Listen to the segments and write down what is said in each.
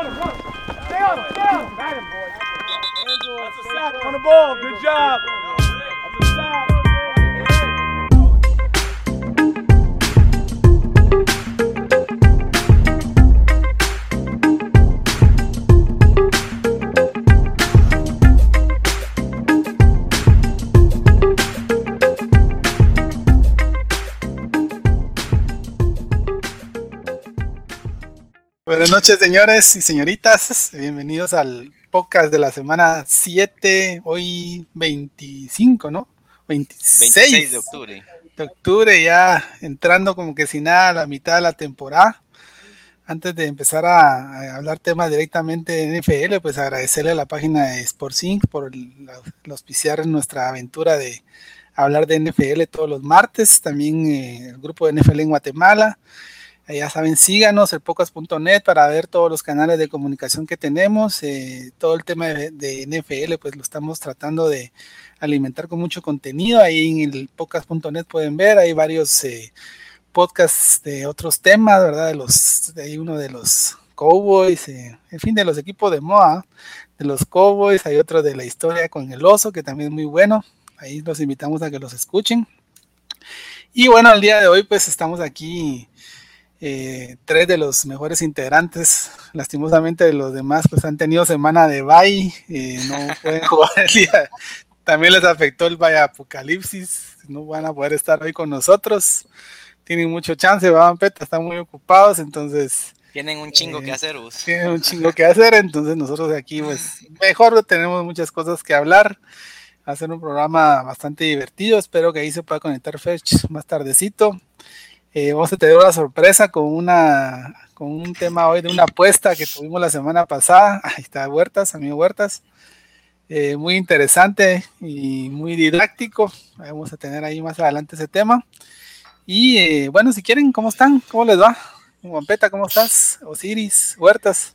Stay on him. Stay on him. Got him, boy. That's a sack on the ball. Good job. Noches, señores y señoritas. Bienvenidos al podcast de la semana 7, hoy 25, ¿no? 26, 26 de octubre. de octubre, ya entrando como que sin nada a la mitad de la temporada. Antes de empezar a, a hablar temas directamente de NFL, pues agradecerle a la página de Sportsinc por el, la- el auspiciar nuestra aventura de hablar de NFL todos los martes. También eh, el grupo de NFL en Guatemala. Eh, Ya saben, síganos, el pocas.net para ver todos los canales de comunicación que tenemos. eh, todo el tema de, NFL, pues lo estamos tratando de alimentar con mucho contenido. Ahí en el pocas.net pueden ver, hay varios eh, podcasts de otros temas, ¿verdad? De los, ahí uno de los Cowboys, eh, en fin, de los equipos de MOA, de los Cowboys, hay otro de la historia con el oso, que también es muy bueno. Ahí los invitamos a que los escuchen. Y bueno, el día de hoy, pues estamos aquí eh, tres de los mejores integrantes. Lastimosamente los demás pues han tenido semana de bye, eh, no pueden jugar el día. También les afectó el Valle Apocalipsis, no van a poder estar hoy con nosotros. Tienen mucho chance, van Peta, están muy ocupados, entonces Tienen un chingo Eh, que hacer, bus. tienen un chingo que hacer, entonces nosotros aquí pues mejor tenemos muchas cosas que hablar. Ser un programa bastante divertido, espero que ahí se pueda conectar Fetch más tardecito. Eh, vamos a tener una sorpresa con una con un tema hoy de una apuesta que tuvimos la semana pasada. Ahí está Huertas, amigo Huertas. Eh, muy interesante y muy didáctico. Vamos a tener ahí más adelante ese tema. Y eh, bueno, si quieren, ¿cómo están? ¿Cómo les va? Guampeta, ¿cómo estás? Osiris, Huertas.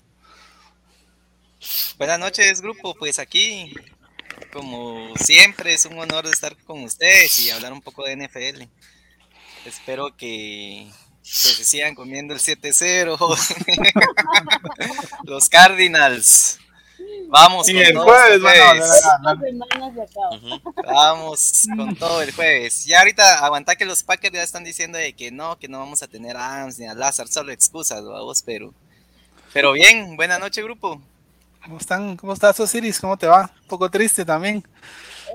Buenas noches, grupo. Pues aquí, como siempre, es un honor estar con ustedes y hablar un poco de NFL. Espero que pues, se sigan comiendo el 7-0. Los Cardinals. Vamos Y con el todo jueves este. Vamos con todo el jueves. Ya ahorita aguanta que los Packers ya están diciendo de que no, que no vamos a tener a Adams ni a Lazar, solo excusas, vamos, pero pero bien, buena noche grupo. ¿Cómo están? ¿Cómo estás, Osiris? ¿Cómo te va? Un poco triste también.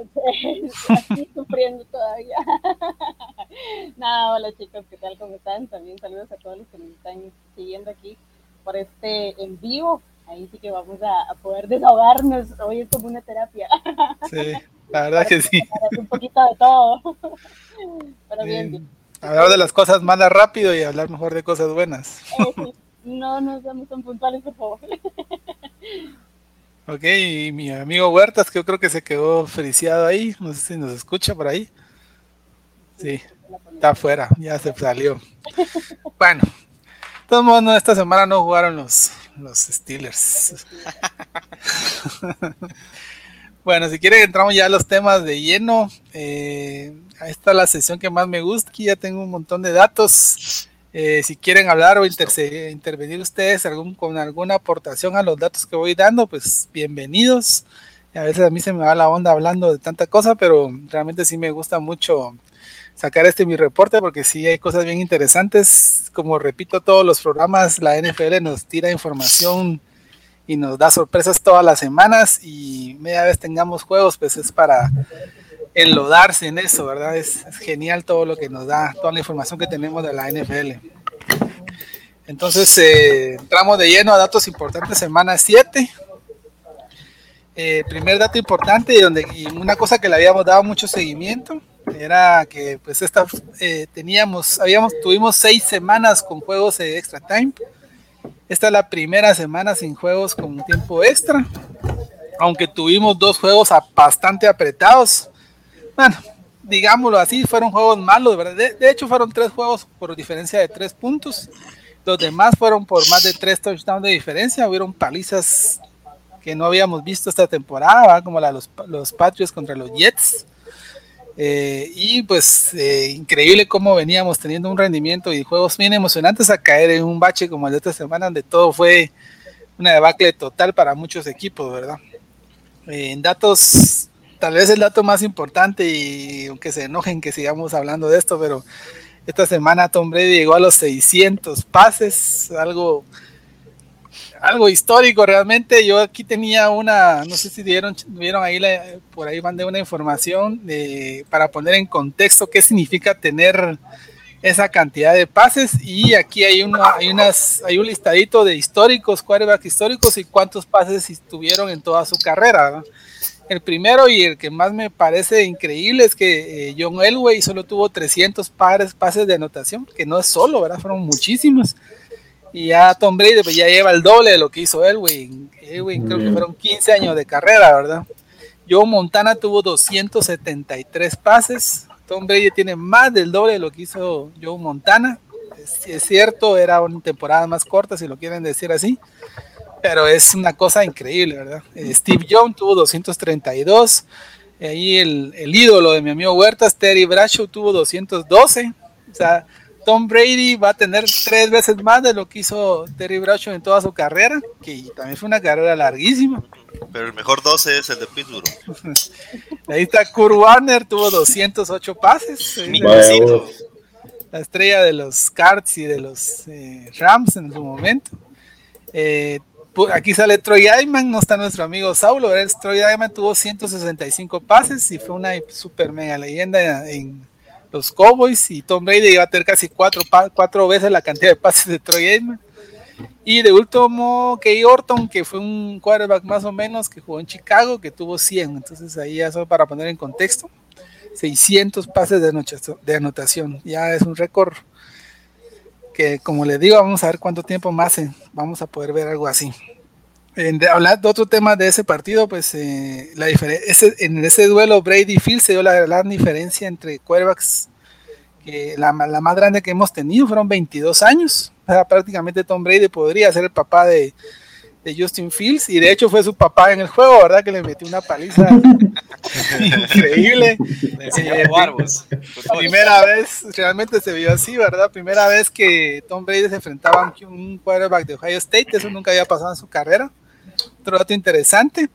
Aquí sufriendo todavía. Nada, hola chicos, ¿qué tal? ¿Cómo están? También saludos a todos los que nos están siguiendo aquí por este en vivo. Ahí sí que vamos a, a poder desahogarnos. Hoy es como una terapia. Sí, la verdad que sí. Un poquito de todo. Pero bien, bien. Hablar de las cosas malas rápido y hablar mejor de cosas buenas. Eh, sí, no nos seamos tan puntuales, por favor. Ok, y mi amigo Huertas, que yo creo que se quedó feliciado ahí. No sé si nos escucha por ahí. Sí, está afuera, ya se salió. Bueno, de todos modos, no, esta semana no jugaron los, los Steelers. Bueno, si quieren entramos ya a los temas de lleno. Eh, ahí está la sesión que más me gusta. Aquí ya tengo un montón de datos. Eh, si quieren hablar o intervenir ustedes algún, con alguna aportación a los datos que voy dando, pues bienvenidos. A veces a mí se me va la onda hablando de tanta cosa, pero realmente sí me gusta mucho sacar este mi reporte porque sí hay cosas bien interesantes. Como repito, todos los programas, la NFL nos tira información y nos da sorpresas todas las semanas y media vez tengamos juegos, pues es para enlodarse en eso, ¿verdad? Es, genial todo lo que nos da, toda la información que tenemos de la NFL. Entonces, eh, entramos de lleno a datos importantes, semana 7. Eh, primer dato importante y, donde, una cosa que le habíamos dado mucho seguimiento era que pues esta eh, teníamos, habíamos, tuvimos seis semanas con juegos de extra time. Esta es la primera semana sin juegos con tiempo extra, aunque tuvimos dos juegos bastante apretados. Bueno, digámoslo así, fueron juegos malos, ¿verdad? De, hecho, fueron tres juegos por diferencia de tres puntos. Los demás fueron por más de tres touchdowns de diferencia. Hubieron palizas que no habíamos visto esta temporada, como la de los, los Patriots contra los Jets. Eh, y pues eh, increíble cómo veníamos teniendo un rendimiento y juegos bien emocionantes a caer en un bache como el de esta semana, donde todo fue una debacle total para muchos equipos, ¿verdad? En datos, tal vez el dato más importante y aunque se enojen que sigamos hablando de esto, pero esta semana Tom Brady llegó a los 600 pases, algo algo histórico realmente. Yo aquí tenía una, no sé si vieron, vieron ahí, por ahí mandé una información para poner en contexto qué significa tener esa cantidad de pases y aquí hay una, hay unas, hay un listadito de históricos, quarterbacks históricos y cuántos pases tuvieron en toda su carrera. El primero y el que más me parece increíble es que eh, John Elway solo tuvo 300 pares, pases de anotación, que no es solo, ¿verdad? Fueron muchísimos. Y ya Tom Brady pues, ya lleva el doble de lo que hizo Elwin. Elwin creo que fueron 15 años de carrera, ¿verdad? Joe Montana tuvo 273 pases. Tom Brady tiene más del doble de lo que hizo Joe Montana. Es, es cierto, era una temporada más corta, si lo quieren decir así. Pero es una cosa increíble, ¿verdad? Eh, Steve Young tuvo 232. Ahí el, el ídolo de mi amigo Huertas, Terry Bradshaw, tuvo 212. O sea, Tom Brady va a tener tres veces más de lo que hizo Terry Bradshaw en toda su carrera, que también fue una carrera larguísima. Pero el mejor 12 es el de Pittsburgh. Ahí está Kurt Warner, tuvo 208 pases. La estrella de los Cards y de los eh, Rams en su momento. Eh, aquí sale Troy Aikman, no está nuestro amigo Saulo, Troy Aikman tuvo 165 pases y fue una super mega leyenda en, los Cowboys y Tom Brady iba a tener casi cuatro, cuatro veces la cantidad de pases de Troy Aikman. Y de último, Kay Orton, que fue un quarterback más o menos que jugó en Chicago, que tuvo 100. Entonces ahí ya solo para poner en contexto, 600 pases de anotación. Ya es un récord que, como le digo, vamos a ver cuánto tiempo más vamos a poder ver algo así. Hablar de otro tema de ese partido, pues eh, la ese, en ese duelo Brady Field se dio la gran diferencia entre quarterbacks, que la, la, más grande que hemos tenido fueron 22 años. O sea, prácticamente Tom Brady podría ser el papá de, de, Justin Fields, y de hecho fue su papá en el juego, ¿verdad? Que le metió una paliza increíble. Eh, primera vez, realmente se vio así, ¿verdad? Primera vez que Tom Brady se enfrentaba a un quarterback de Ohio State, eso nunca había pasado en su carrera otro dato interesante.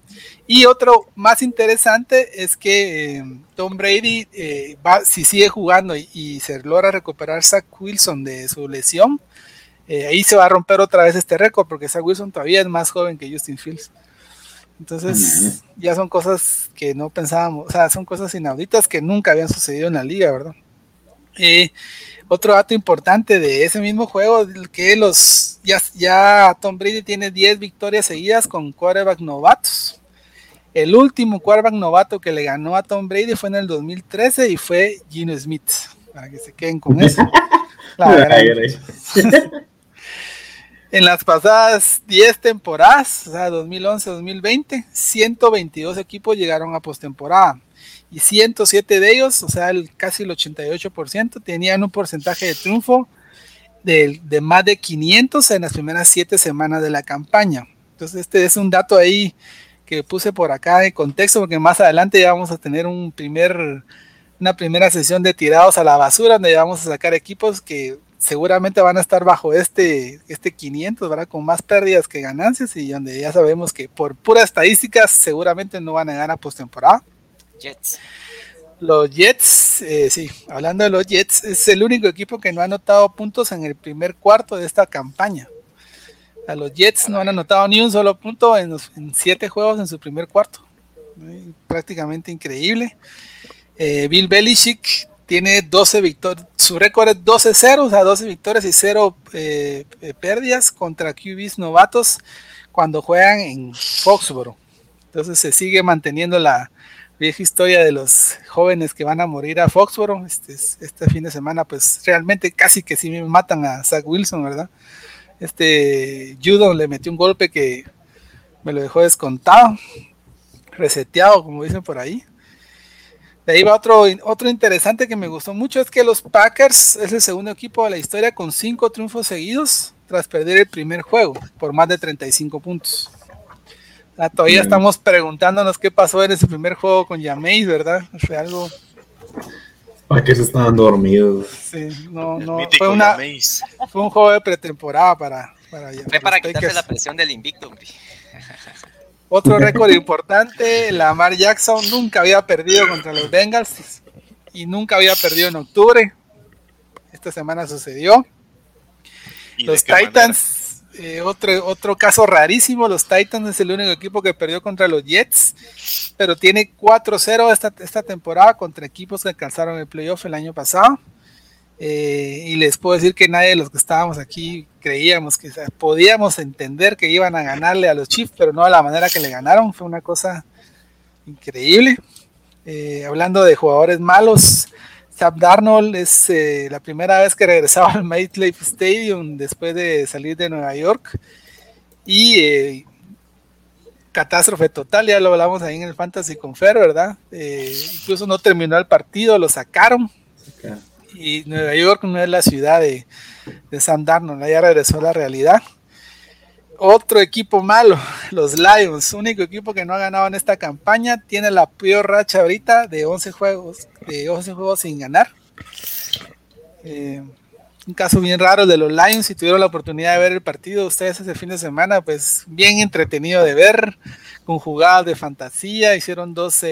Y otro más interesante es que eh, Tom Brady, eh, va, si sigue jugando y, se logra recuperar Zach Wilson de su lesión, eh, ahí se va a romper otra vez este récord, porque Zach Wilson todavía es más joven que Justin Fields. Entonces, ya son cosas que no pensábamos, o sea, son cosas inauditas que nunca habían sucedido en la liga, ¿verdad? otro dato importante de ese mismo juego, que los ya, ya Tom Brady tiene 10 victorias seguidas con quarterback novatos. El último quarterback novato que le ganó a Tom Brady fue en el 2013 y fue Gino Smith, para que se queden con eso. en las pasadas 10 temporadas, o sea, 2011-2020, 122 equipos llegaron a postemporada y 107 de ellos, o sea, el, casi el 88%, tenían un porcentaje de triunfo de, de, más de 500 en las primeras 7 semanas de la campaña. Entonces, este es un dato ahí que puse por acá en contexto, porque más adelante ya vamos a tener un primer, una primera sesión de tirados a la basura, donde vamos a sacar equipos que seguramente van a estar bajo este, este 500, ¿verdad? Con más pérdidas que ganancias y donde ya sabemos que por pura estadística seguramente no van a ganar postemporada. Jets. Los Jets, eh, sí, hablando de los Jets, es el único equipo que no ha anotado puntos en el primer cuarto de esta campaña. A los Jets no han anotado ni un solo punto en, siete juegos en su primer cuarto. Prácticamente increíble. Eh, Bill Belichick tiene 12 victorias, su récord es 12-0, o sea, 12 victorias y 0 eh, pérdidas contra QBs novatos cuando juegan en Foxborough. Entonces se sigue manteniendo la, vieja historia de los jóvenes que van a morir a Foxboro. Este, este fin de semana, pues realmente casi que sí me matan a Zach Wilson, ¿verdad? Este Judon le metió un golpe que me lo dejó descontado, reseteado, como dicen por ahí. De ahí va otro, otro interesante que me gustó mucho, es que los Packers es el segundo equipo de la historia con cinco triunfos seguidos tras perder el primer juego por más de 35 puntos. Ah, todavía estamos preguntándonos qué pasó en ese primer juego con Yameis, ¿verdad? Fue algo. ¿Para qué se estaban dormidos? Sí, no, no. Fue, una, fue un juego de pretemporada para, Para, Fue para quitarse la presión del invicto. Otro récord importante, Lamar Jackson nunca había perdido contra los Bengals y nunca había perdido en octubre. Esta semana sucedió. Los Titans, eh, otro, otro caso rarísimo, los Titans es el único equipo que perdió contra los Jets, pero tiene 4-0 esta, esta temporada contra equipos que alcanzaron el playoff el año pasado. Eh, y les puedo decir que nadie de los que estábamos aquí creíamos que podíamos entender que iban a ganarle a los Chiefs, pero no de la manera que le ganaron. Fue una cosa increíble. Eh, hablando de jugadores malos, Sam Darnold es eh, la primera vez que regresaba al MetLife Stadium después de salir de Nueva York. Y catástrofe total, ya lo hablamos ahí en el Fantasy Confer, ¿verdad? incluso no terminó el partido, lo sacaron y Nueva York no es la ciudad de, de Sam Darnold, ya regresó a la realidad. Otro equipo malo, los Lions, único equipo que no ha ganado en esta campaña, tiene la peor racha ahorita de 11 juegos, de 11 juegos sin ganar. Eh, un caso bien raro de los Lions, si tuvieron la oportunidad de ver el partido ustedes ese fin de semana, pues bien entretenido de ver con jugadas de fantasía, hicieron dos,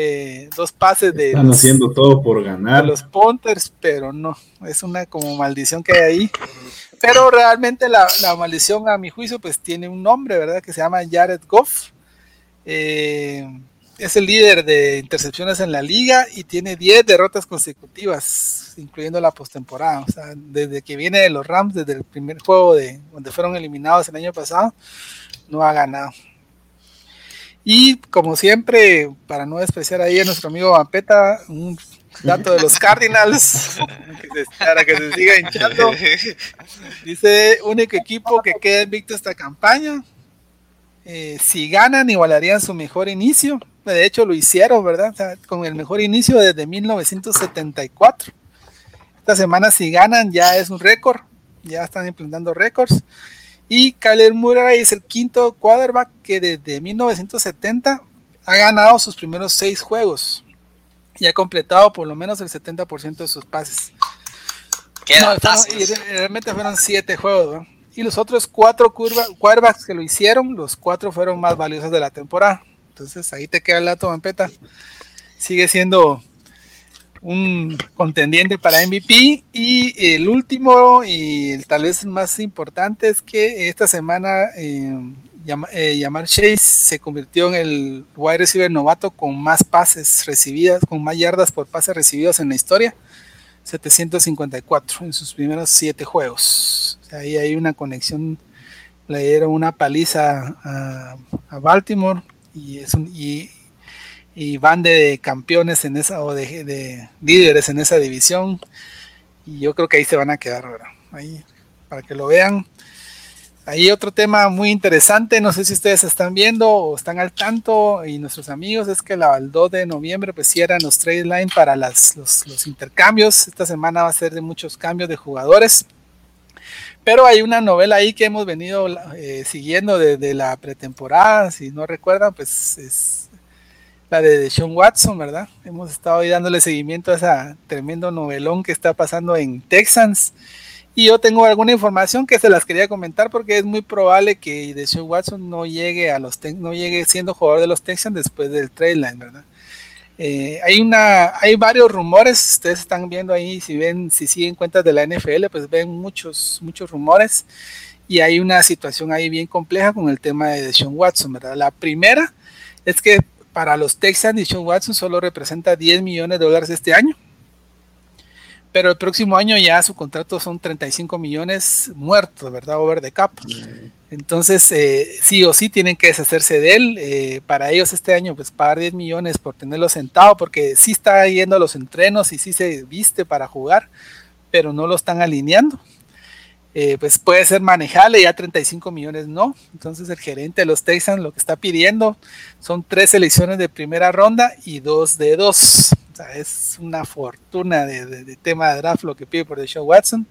dos pases de... Están haciendo todo por ganar. los punters, pero no, es una como maldición que hay ahí. Pero realmente la, maldición a mi juicio pues tiene un nombre, ¿verdad? Que se llama Jared Goff. Eh, es el líder de intercepciones en la liga y tiene 10 derrotas consecutivas, incluyendo la postemporada. O sea, desde que viene de los Rams, desde el primer juego de donde fueron eliminados el año pasado, no ha ganado. Y como siempre, para no despreciar ahí a nuestro amigo Vampeta, un dato de los Cardinals, para que se siga hinchando. Dice, único equipo que queda invicto esta campaña. Eh, si ganan, igualarían su mejor inicio. De hecho, lo hicieron, ¿verdad? con el mejor inicio desde 1974. Esta semana, si ganan, ya es un récord. Ya están implementando récords. Y Kyler Murray es el quinto quarterback que desde 1970 ha ganado sus primeros seis juegos y ha completado por lo menos el 70% de sus pases. y realmente fueron siete juegos. Y los otros cuatro quarterbacks que lo hicieron, los cuatro fueron más valiosos de la temporada. Entonces ahí te queda el dato, Vampeta. Sigue siendo un contendiente para MVP. Y el último y tal vez más importante es que esta semana eh, eh, Yamar Chase se convirtió en el wide receiver novato con más pases recibidas, con más yardas por pases recibidos en la historia. 754 en sus primeros siete juegos. ahí hay una conexión, le dieron una paliza a, Baltimore y, es un, y van de campeones en esa o de, líderes en esa división. Y yo creo que ahí se van a quedar ahí para que lo vean. Ahí otro tema muy interesante no sé si ustedes están viendo o están al tanto y nuestros amigos es que la, el 2 de noviembre pues cierran los trade line para las, los, intercambios. Esta semana va a ser de muchos cambios de jugadores. Pero hay una novela ahí que hemos venido eh, siguiendo desde la pretemporada si no recuerdan pues es la de Sean Watson, ¿verdad? Hemos estado ahí dándole seguimiento a esa tremendo novelón que está pasando en Texans. Y yo tengo alguna información que se las quería comentar porque es muy probable que Deshaun Watson no llegue a los no llegue siendo jugador de los Texans después del trade line, ¿verdad? Eh, hay una, hay varios rumores, ustedes están viendo ahí, si ven, si siguen cuentas de la NFL, pues ven muchos, muchos rumores y hay una situación ahí bien compleja con el tema de Deshaun Watson, ¿verdad? La primera es que para los Texans, y Sean Watson solo representa 10 millones de dólares este año. Pero el próximo año ya su contrato son 35 millones muertos, ¿verdad? Over the cap. Entonces, eh, sí o sí tienen que deshacerse de él. Eh, para ellos este año, pues pagar 10 millones por tenerlo sentado, porque sí está yendo a los entrenos y sí se viste para jugar, pero no lo están alineando. Eh, pues puede ser manejable, ya 35 millones no. Entonces el gerente de los Texans lo que está pidiendo son tres selecciones de primera ronda y dos de dos. O sea, es una fortuna de, tema de draft lo que pide por Deshaun Watson.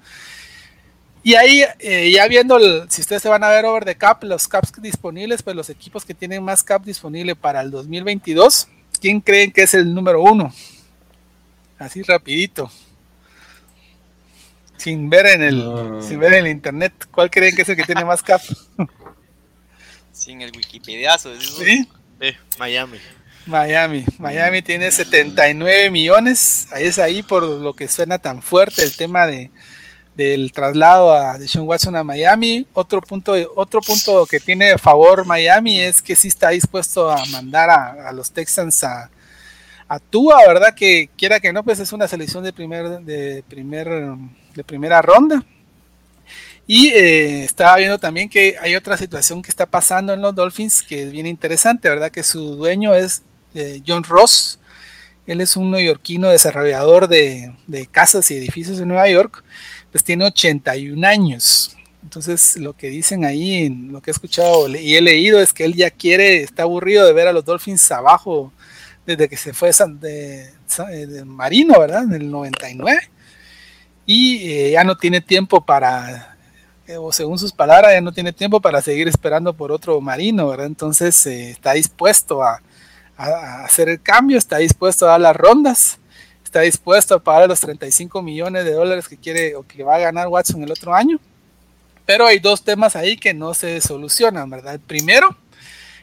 Y ahí, eh, ya viendo, si ustedes se van a ver over the cap, los caps disponibles, pues los equipos que tienen más cap disponible para el 2022, ¿quién creen que es el número uno? Así rapidito. Sin ver en el, No. sin ver en el internet, ¿cuál creen que es el que tiene más cap? Sin el Wikipediazo. eso- ¿Sí? Eh, Miami. Miami. Miami tiene 79 millones. Ahí es ahí por lo que suena tan fuerte el tema de, del traslado a Deshaun Watson a Miami. Otro punto, otro punto que tiene a favor Miami es que sí está dispuesto a mandar a, a los Texans a, a Tua, ¿verdad? Que quiera que no, pues es una selección de primer, de primer, de primera ronda. Y eh, estaba viendo también que hay otra situación que está pasando en los Dolphins que es bien interesante, ¿verdad? Que su dueño es eh, John Ross. Él es un neoyorquino desarrollador de, casas y edificios en Nueva York. Pues tiene 81 años. Entonces, lo que dicen ahí, lo que he escuchado y he leído, es que él ya quiere, está aburrido de ver a los Dolphins abajo desde que se fue de, de Marino, ¿verdad? En el 99. Y eh, ya no tiene tiempo para, eh, o según sus palabras, ya no tiene tiempo para seguir esperando por otro Marino, ¿verdad? Entonces eh, está dispuesto a, a- a hacer el cambio, está dispuesto a dar las rondas, está dispuesto a pagar los 35 millones de dólares que quiere o que va a ganar Watson el otro año. Pero hay dos temas ahí que no se solucionan, ¿verdad? El primero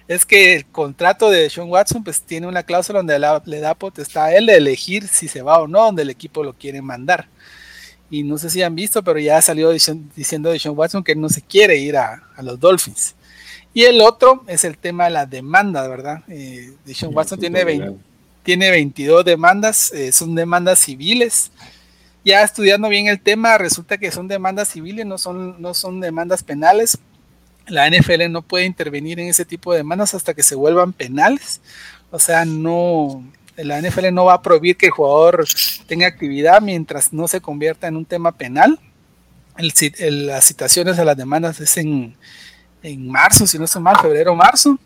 es que el contrato de Sean Watson pues tiene una cláusula donde la- le da potestad a él de elegir si se va o no, donde el equipo lo quiere mandar. Y no sé si han visto, pero ya salió dici- diciendo de Sean Watson que no se quiere ir a, a los Dolphins. Y el otro es el tema de la demanda, ¿verdad? Eh, Deshaun Watson tiene, 20 tiene 22 demandas, eh, son demandas civiles. Ya estudiando bien el tema, resulta que son demandas civiles, no son, no son demandas penales. La NFL no puede intervenir en ese tipo de demandas hasta que se vuelvan penales. O sea, no, la NFL no va a prohibir que el jugador tenga actividad mientras no se convierta en un tema penal. Las citaciones a las demandas es en, en marzo, si no estoy mal, febrero marzo.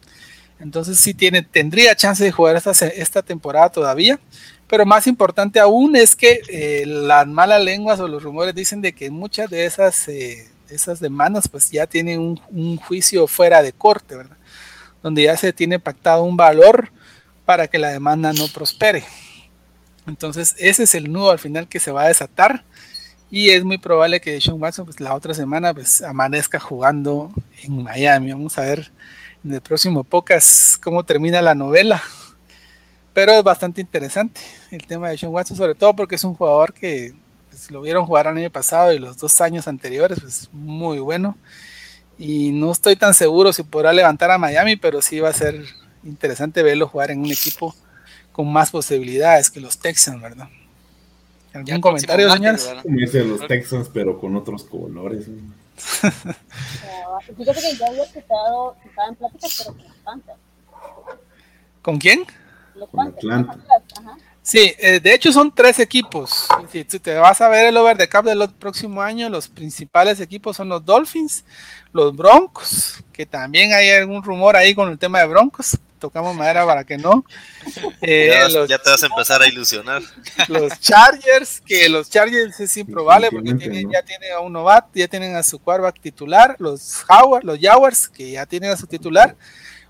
Entonces sí tiene, tendría chance de jugar esta, esta temporada todavía. Pero más importante aún es que eh, las malas lenguas o los rumores dicen de que muchas de esas, eh, esas demandas pues ya tienen un, un juicio fuera de corte, ¿verdad? Donde ya se tiene pactado un valor para que la demanda no prospere. Entonces ese es el nudo al final que se va a desatar y es muy probable que Sean Watson pues la otra semana pues amanezca jugando en Miami. Vamos a ver en el próximo podcast cómo termina la novela. Pero es bastante interesante el tema de Sean Watson, sobre todo porque es un jugador que pues, lo vieron jugar el año pasado y los dos años anteriores, pues muy bueno. Y no estoy tan seguro si podrá levantar a Miami, pero sí va a ser interesante verlo jugar en un equipo con más posibilidades que los Texans, ¿verdad? Ya ¿Algún comentario, señores? Como dicen los Texans, pero con otros colores. ¿no? Ah, Fíjate que yo había escuchado que estaba en pláticas, pero con los Panthers. ¿Con quién? Los Con Atlanta. Ajá. Sí, eh, de hecho son tres equipos. Si tú te vas a ver el over the cap del próximo año, los principales equipos son los Dolphins, los Broncos, que también hay algún rumor ahí con el tema de Broncos. Tocamos madera para que no. Eh, Ya, los, ya te vas a empezar a ilusionar. los Chargers, que los Chargers es improbable porque tienen, ¿no? ya tienen a un novato, ya tienen a su quarterback titular. Los Howard, los Jaguars, que ya tienen a su titular.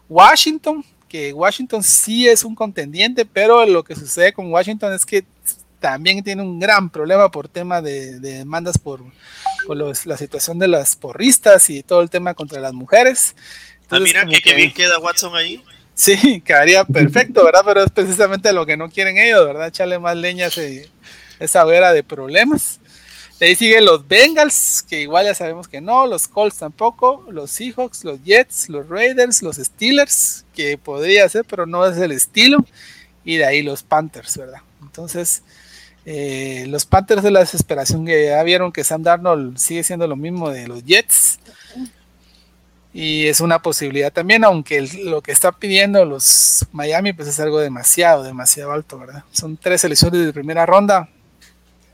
Washington, que Washington sí es un contendiente, pero lo que sucede con Washington es que también tiene un gran problema por tema de, de demandas por, por los- la situación de las porristas y todo el tema contra las mujeres. Ah, Entonces, mira como que, que que- bien queda Watson ahí. Sí, quedaría perfecto, ¿verdad? Pero es precisamente lo que no quieren ellos, ¿verdad? Echarle más leña a esa hoguera de problemas. De ahí siguen los Bengals, que igual ya sabemos que no, los Colts tampoco, los Seahawks, los Jets, los Raiders, los Steelers, que podría ser, pero no es el estilo, y de ahí los Panthers, ¿verdad? Entonces, eh, los Panthers de la desesperación que ya vieron que Sam Darnold sigue siendo lo mismo de los Jets, y es una posibilidad también, aunque el- lo que está pidiendo los Miami pues es algo demasiado, demasiado alto, ¿verdad? Son tres selecciones de primera ronda.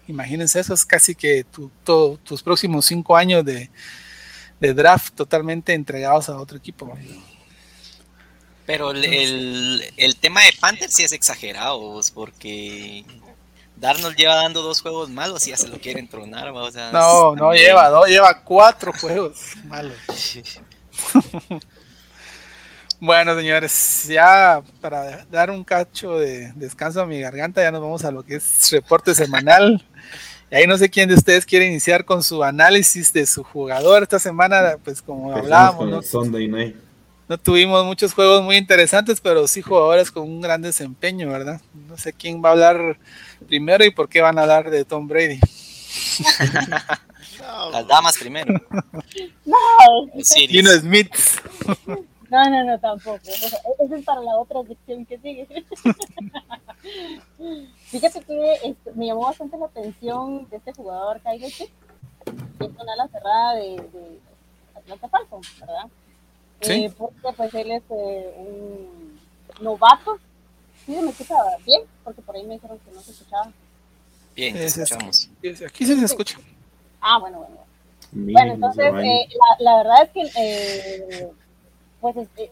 Imagínense eso, es casi que tu- todo- tus próximos cinco años de, de draft totalmente entregados a otro equipo. Pero el, el, el tema de Panthers sí es exagerado, porque Darnold lleva dando dos juegos malos y ya se lo quieren tronar. o sea, No, no lleva, no, lleva cuatro juegos malos. Bueno, señores, ya para dar un cacho de descanso a mi garganta, ya nos vamos a lo que es reporte semanal. Y ahí no sé quién de ustedes quiere iniciar con su análisis de su jugador esta semana, pues como Empezamos hablábamos, ¿no? el Sunday Night. no tuvimos muchos juegos muy interesantes, pero sí jugadores con un gran desempeño, ¿verdad? No sé quién va a hablar primero y por qué van a hablar de Tom Brady. No, Las damas primero. No, Osiris. Gino Smith. no, no, no, tampoco. Eso es para la otra sección que sigue. Fíjate que este, me llamó bastante la atención de este jugador, Kyle Pitts, que es una ala cerrada de, de Atlanta Falcons, ¿verdad? Sí. Eh, porque pues él es eh, un novato. Sí, se me escucha bien, porque por ahí me dijeron que no se escuchaba. Bien, te escuchamos. Aquí sí se escucha. Ah, bueno, bueno. bueno. Miren, Bueno, entonces, eh, la, la verdad es que, eh, pues, este,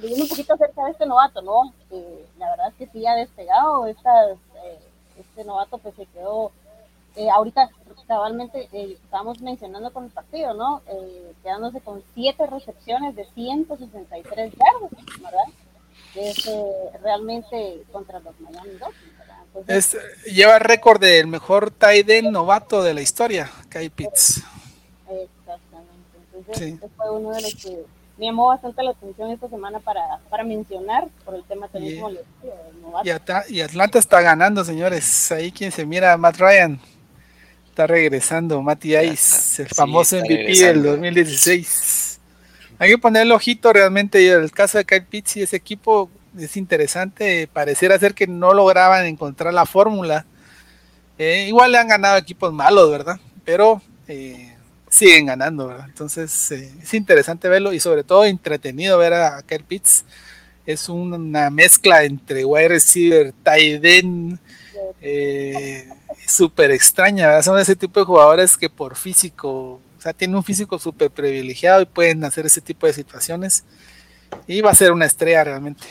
leyendo un poquito acerca de este novato, ¿no? Eh, la verdad es que sí ha despegado. Estas, eh, este novato, pues, se quedó, eh, ahorita, cabalmente, eh, estábamos mencionando con el partido, ¿no? Eh, quedándose con siete recepciones de 163 yardas, ¿verdad? Es realmente contra los Miami Dolphins, Es, lleva récord del mejor tight end novato de la historia, Kyle Pitts. Exactamente. Entonces, Sí. este fue uno de los que me llamó bastante la atención esta semana para, para mencionar por el tema también Yeah. como les digo, del novato. Y, Atlanta está ganando, señores. Ahí quien se mira, Matt Ryan. Está regresando, Matty Ice, el Sí, famoso MVP del regresando. 2016. Hay que ponerle ojito realmente. Y el caso de Kyle Pitts y ese equipo es interesante. Pareciera ser que no lograban encontrar la fórmula. Eh, igual le han ganado equipos malos, ¿verdad? Pero eh, siguen ganando, ¿verdad? Entonces eh, es interesante verlo y sobre todo entretenido ver a Kyle Pitts. Es una mezcla entre wide receiver, tight end, súper extraña. Son ese tipo de jugadores que por físico, o sea, tienen un físico súper privilegiado y pueden hacer ese tipo de situaciones. Y va a ser una estrella realmente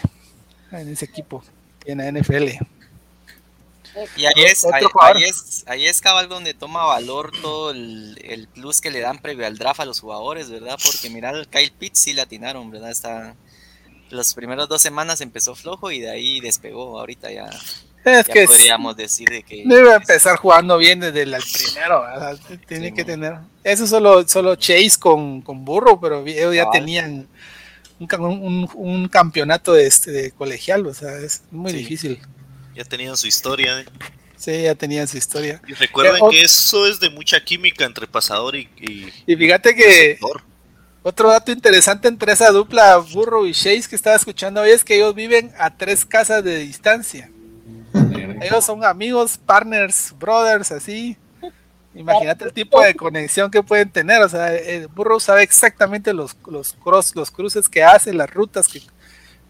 en ese equipo, en la NFL. Y ahí es, ahí, es, ahí es cabal donde toma valor todo el, el plus que le dan previo al draft a los jugadores, ¿verdad? Porque mira, el Kyle Pitts sí le atinaron, ¿verdad? Está, las primeras dos semanas empezó flojo y de ahí despegó. Ahorita ya, Es ya que es- podríamos decir de que... debe empezar jugando bien desde el primero, ¿verdad? Tiene Sí, que tener. Eso solo, solo Chase con, con Burro, pero ellos ya tenían un, ca- un- un campeonato de, este, de colegial, o sea, es muy Sí. difícil. Ya tenían su historia. ¿eh? Sí, ya tenían su historia. Y recuerden Eh, que eso es de mucha química entre pasador y, y Y fíjate que receptor. otro dato interesante entre esa dupla Burro y Chase que estaba escuchando hoy es que ellos viven a tres casas de distancia. Ellos son amigos, partners, brothers, así. Imagínate el tipo de conexión que pueden tener. O sea, el burro sabe exactamente los, los, cross, los cruces que hace, las rutas, que,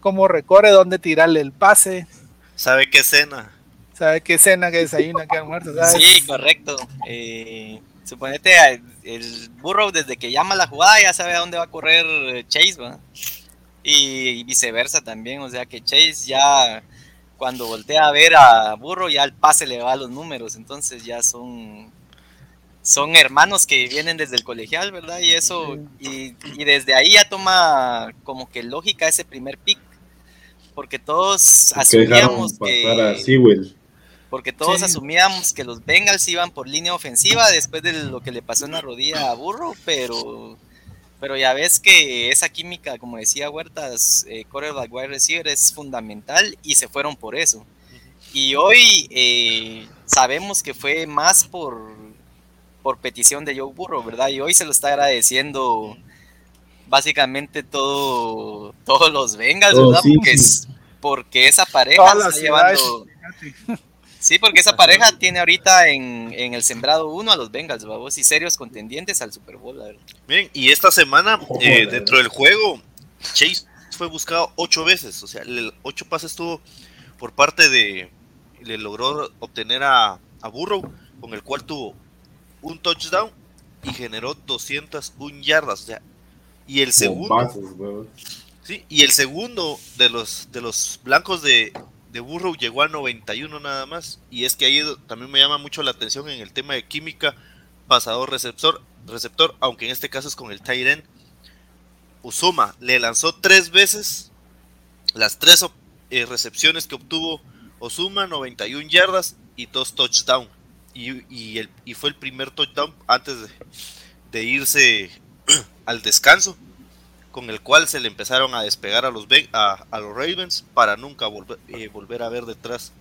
cómo recorre, dónde tirarle el pase, ¿Sabe qué cena? sabe qué cena, qué desayuna, qué almuerzo. sea, Sí, correcto. Eh, suponete, eh, el burro desde que llama la jugada ya sabe a dónde va a correr eh, Chase, ¿va? Y, y viceversa también, o sea que Chase ya cuando voltea a ver a burro ya el pase le va a los números, entonces ya son son hermanos que vienen desde el colegial, ¿verdad? Y eso, y, y desde ahí ya toma como que lógica ese primer pick, porque todos asumíamos que porque todos Sí. asumíamos que los Bengals iban por línea ofensiva después de lo que le pasó en la rodilla a Burro, pero, pero ya ves que esa química, como decía Huertas, eh, quarterback wide receiver es fundamental y se fueron por eso. Y hoy eh, sabemos que fue más por, por petición de Joe Burro, ¿verdad? Y hoy se lo está agradeciendo básicamente todo, todos los Bengals, Todo ¿verdad? sí, porque, sí. es- porque esa pareja está llevando... Sí, porque esa pareja tiene ahorita en, en el sembrado uno a los Bengals, babos, y serios contendientes al Super Bowl, la verdad. Miren, y esta semana, eh, Joder. dentro del juego, Chase fue buscado ocho veces. O sea, el ocho pases tuvo por parte de. Le logró obtener a, a Burrow, con el cual tuvo un touchdown y generó 201 yardas. O sea, y el segundo. Sí, y el segundo de los de los blancos de, de Burrow llegó a 91 nada más. Y es que ahí también me llama mucho la atención en el tema de química, pasador receptor, receptor, aunque en este caso es con el tight end. Usuma le lanzó tres veces las tres eh, recepciones que obtuvo Osuma, 91 yardas y dos touchdowns. Y, fue el primer touchdown antes de, irse al descanso, con el cual se le empezaron a despegar a los, Ravens para nunca volver, eh, volver a ver detrás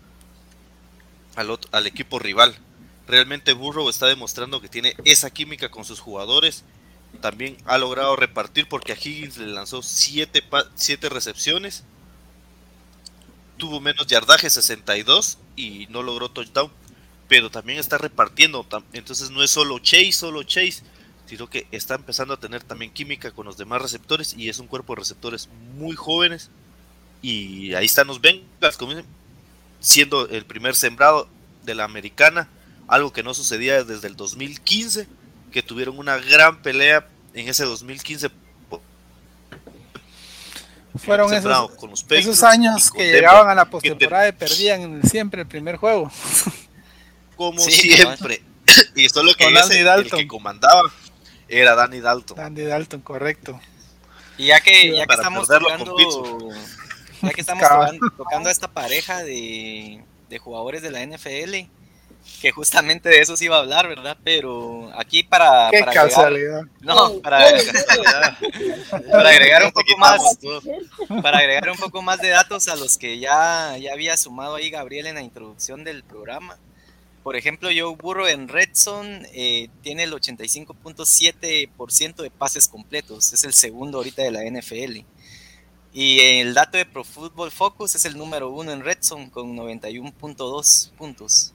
al, al equipo rival. Realmente Burrow está demostrando que tiene esa química con sus jugadores. También ha logrado repartir porque a Higgins le lanzó 7 siete, recepciones. Tuvo menos yardaje, 62, y no logró touchdown. Pero también está repartiendo. Entonces no es solo Chase, solo Chase sino que está empezando a tener también química con los demás receptores y es un cuerpo de receptores muy jóvenes. Y ahí están los Bengals, siendo el primer sembrado de la americana, algo que no sucedía desde el 2015, que tuvieron una gran pelea en ese 2015. Fueron esos, con los esos años que llegaban a la postemporada y perdían siempre el primer juego. Como siempre. y solo que ese, el que comandaba era Danny Dalton. Danny Dalton, correcto. Y ya que, ya que estamos tocando, ya que estamos tocando, a esta pareja de, de jugadores de la NFL, que justamente de eso se iba a hablar, ¿verdad? Pero aquí para... Qué para casualidad. Agregar, no, para, para agregar un poco más, para agregar un poco más de datos a los que ya, ya había sumado ahí Gabriel en la introducción del programa. Por ejemplo, Joe Burrow en Redson eh, tiene el 85.7% de pases completos. Es el segundo ahorita de la NFL. Y el dato de Pro Football Focus es el número uno en Redson con 91.2 puntos.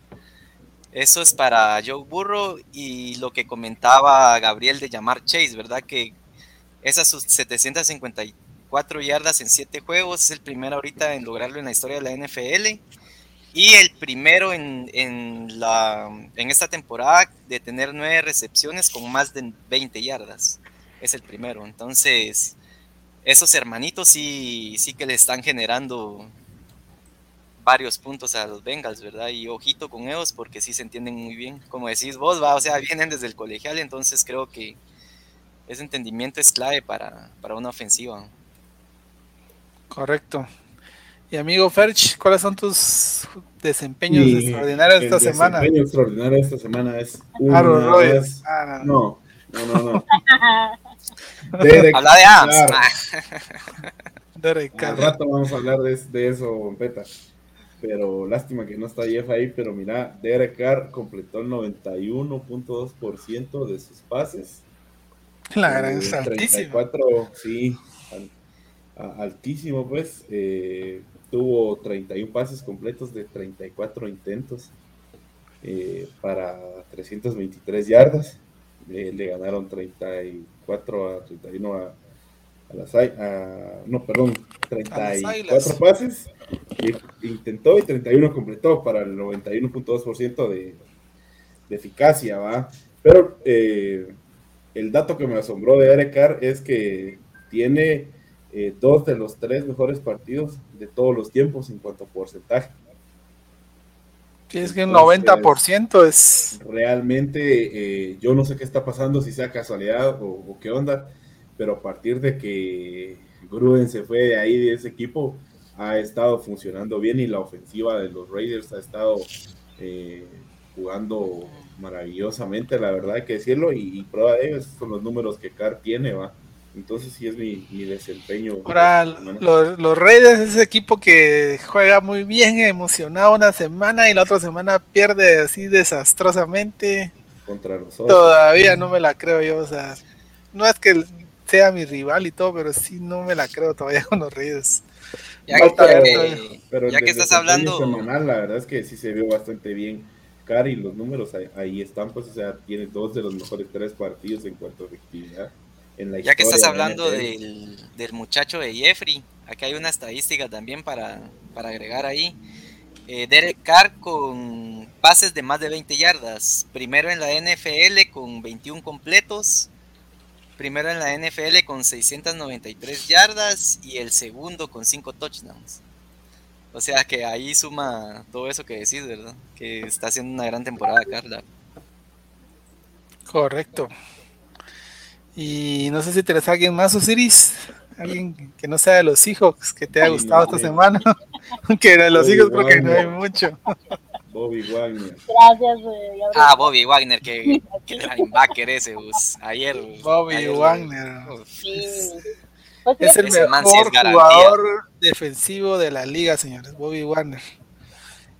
Eso es para Joe Burrow y lo que comentaba Gabriel de llamar Chase, ¿verdad? Que esas sus 754 yardas en 7 juegos es el primero ahorita en lograrlo en la historia de la NFL y el primero en, en, la, en esta temporada de tener nueve recepciones con más de 20 yardas. Es el primero. Entonces, esos hermanitos sí, sí que le están generando varios puntos a los Bengals, ¿verdad? Y ojito con ellos porque sí se entienden muy bien. Como decís vos, va, o sea, vienen desde el colegial, entonces creo que ese entendimiento es clave para, para una ofensiva. Correcto. Y amigo Ferch, ¿cuáles son tus desempeños extraordinarios esta semana? El desempeño extraordinario esta semana es una vez... ah, no. no, no, no, Habla de Ams. Derek Al rato vamos a hablar de, de eso, Peta. Pero lástima que no está Jeff ahí, pero mira, Derek Carr completó el 91.2% de sus pases. La gran eh, 34, sí, altísimo pues. Eh, tuvo 31 pases completos de 34 intentos eh, para 323 yardas. Eh, le ganaron 34 a 31 a, a las a, no, perdón, 34 pases. intentó y 31 completó para el 91.2% de, de eficacia, ¿va? Pero eh, el dato que me asombró de Eric Carr es que tiene eh, dos de los tres mejores partidos de todos los tiempos en cuanto a porcentaje. Sí, es que un 90% es... Realmente eh, yo no sé qué está pasando, si sea casualidad o, qué onda, pero a partir de que Gruden se fue de ahí de ese equipo, ha estado funcionando bien y la ofensiva de los Raiders ha estado eh, jugando maravillosamente, la verdad hay que decirlo, y, y prueba de ello son los números que Carr tiene, va. Entonces sí es mi, desempeño. Ahora, los, los Raiders es ese equipo que juega muy bien, emocionado una semana y la otra semana pierde así desastrosamente. Contra nosotros. Todavía no me la creo yo, o sea, no es que sea mi rival y todo, pero sí no me la creo todavía con los Raiders. Ya, que, pero, ya que estás hablando. Semanal, la verdad es que sí se vio bastante bien. Cari, los números ahí, ahí, están, pues, o sea, tiene dos de los mejores tres partidos en cuanto a efectividad ya que estás hablando del, muchacho de Jeffrey, aquí hay una estadística también para, agregar ahí. Eh, Derek Carr con pases de más de 20 yardas. Primero en la NFL con 21 completos. Primero en la NFL con 693 yardas. Y el segundo con 5 touchdowns. O sea que ahí suma todo eso que decís, ¿verdad? Que está haciendo una gran temporada, Carla. Correcto. Y no sé si tenés a alguien más, Osiris. Alguien que no sea de los hijos que te haya gustado esta semana. que de los hijos creo que no hay mucho. Bobby Wagner. Gracias, eh. Ah, Bobby Wagner, que, que linebacker ese, bus. Ayer. Bobby ayer- Wagner. Uf, Sí. Pues Es el Ese man sí mejor jugador defensivo de la liga, señores. Bobby Wagner.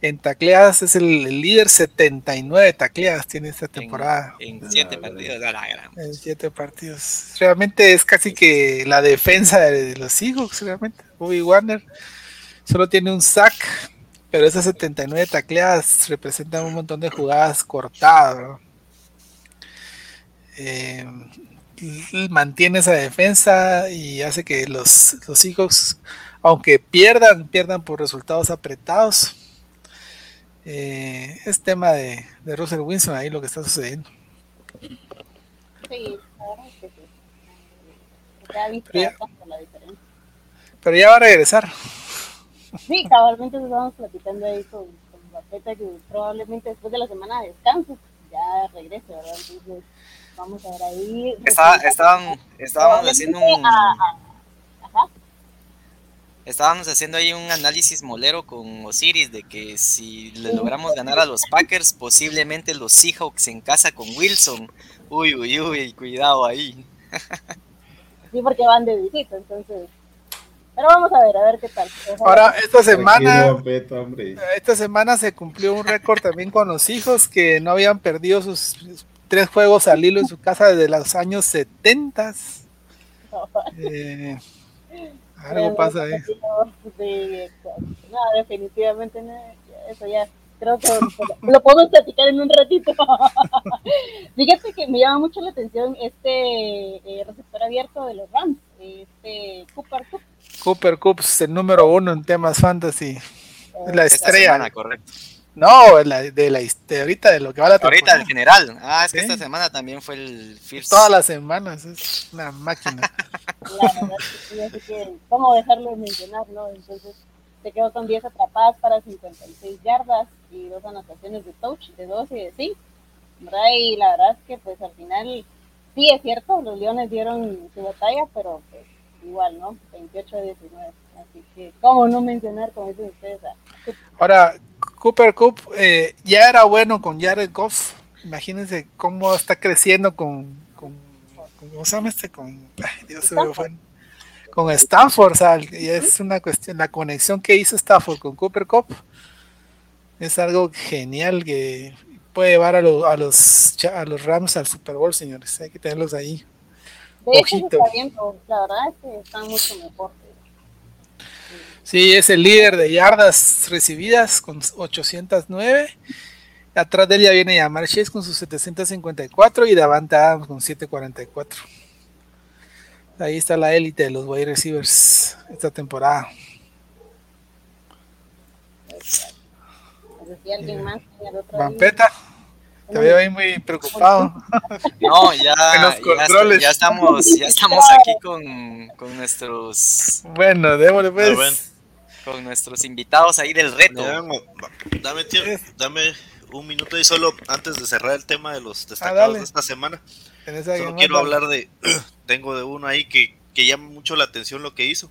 En tacleadas es el, el líder, 79 tacleadas tiene esta temporada. En siete Ah, partidos. a la gran. En siete partidos. Realmente es casi que la defensa de, de los Seahawks, realmente. Bobby Warner solo tiene un sack, pero esas 79 tacleadas representan un montón de jugadas cortadas. ¿no? Eh, mantiene esa defensa y hace que los, los Seahawks, aunque pierdan, pierdan por resultados apretados. Eh, es tema de, de Russell Wilson ahí lo que está sucediendo. Sí, es que sí. Se ha visto Pero ya- la diferencia. Pero ya va a regresar. Sí, cabalmente estábamos platicando ahí con, con Bapeta que probablemente después de la semana de descanso ya regrese, ¿verdad? Entonces vamos a ver ahí. Estaba- estaban, estábamos haciendo un. A- a-. Estábamos haciendo ahí un análisis molero con Osiris de que si le logramos ganar a los Packers, posiblemente los Seahawks en casa con Wilson. Uy, uy, uy, cuidado ahí. Sí, porque van de visita, entonces. Pero vamos a ver, a ver qué tal. Ojalá- Ahora, esta semana, Beto, esta semana se cumplió un récord también con los hijos que no habían perdido sus tres juegos al hilo en su casa desde los años 70. Eh, algo pasa ahí. De, no, definitivamente no, eso ya creo que lo podemos platicar en un ratito. Fíjate que me llama mucho la atención este eh, receptor abierto de los Rams, este Cooper Cup. Cooper Coops, el número uno en temas fantasy. La Esta estrella. semana, correcto. No, la, de la de ahorita, de lo que va la Ahorita el temporada. general. Ah, es que Sí. esta semana también fue el First. Todas las semanas, es una máquina. Que sí, así que, ¿cómo dejarlo de mencionar, no? Entonces, se quedó con 10 atrapadas para 56 yardas y dos anotaciones de touch, de 2 y de 5, ¿verdad? Y la verdad es que, pues, al final, sí es cierto, los Leones dieron su batalla, pero pues, igual, ¿no? 28 a 19. Así que, ¿cómo no mencionar, como dicen ustedes, a Ahora, Cooper Cup eh, ya era bueno con Jared Goff. Imagínense cómo está creciendo con, con, con- ¿cómo se llama este? Con, ay, Dios se me fue. Con Stanford, o sea, es una cuestión, la conexión que hizo Stanford con Cooper Cup es algo genial que puede llevar a, lo- a los a los Rams al Super Bowl, señores. Hay que tenerlos ahí. De hecho, Ojito. está viendo, la verdad es que están mucho mejor. Sí, es el líder de yardas recibidas con 809. Atrás de él ya viene Yamar Chase con sus 754 y Davante Adams con 744. Ahí está la élite de los wide receivers esta temporada. Alguien más Vampeta, te veo ahí muy preocupado. No, ya, ya, controles. ya estamos, ya estamos aquí con, con nuestros Bueno, démosle bueno. pues. Con nuestros invitados ahí del reto. Dame, tiempo, dame un minuto y solo antes de cerrar el tema de los Ah, destacados de esta semana. Solo quiero hablar de. Tengo de uno ahí que, que llama mucho la atención lo que hizo.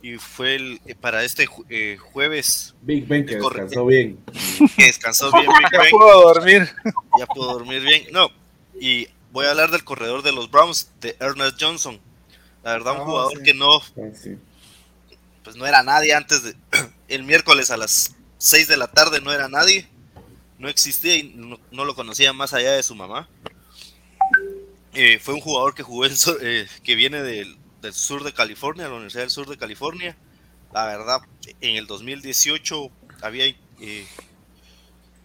Y fue el, eh, para este eh, jueves Big Ben que descansó bien. que descansó bien Big Ya Ben, puedo dormir. ya pudo dormir bien. No, y voy a hablar del corredor de los Browns, de Ernest Johnson. La verdad, un Ah, jugador sí. que no, sí. Pues no era nadie antes de el miércoles a las 6 de la tarde no era nadie no existía y no, lo conocía más allá de su mamá. Eh, fue un jugador que jugó eh, que viene del, sur de California la Universidad del Sur de California. La verdad en el 2018 había eh,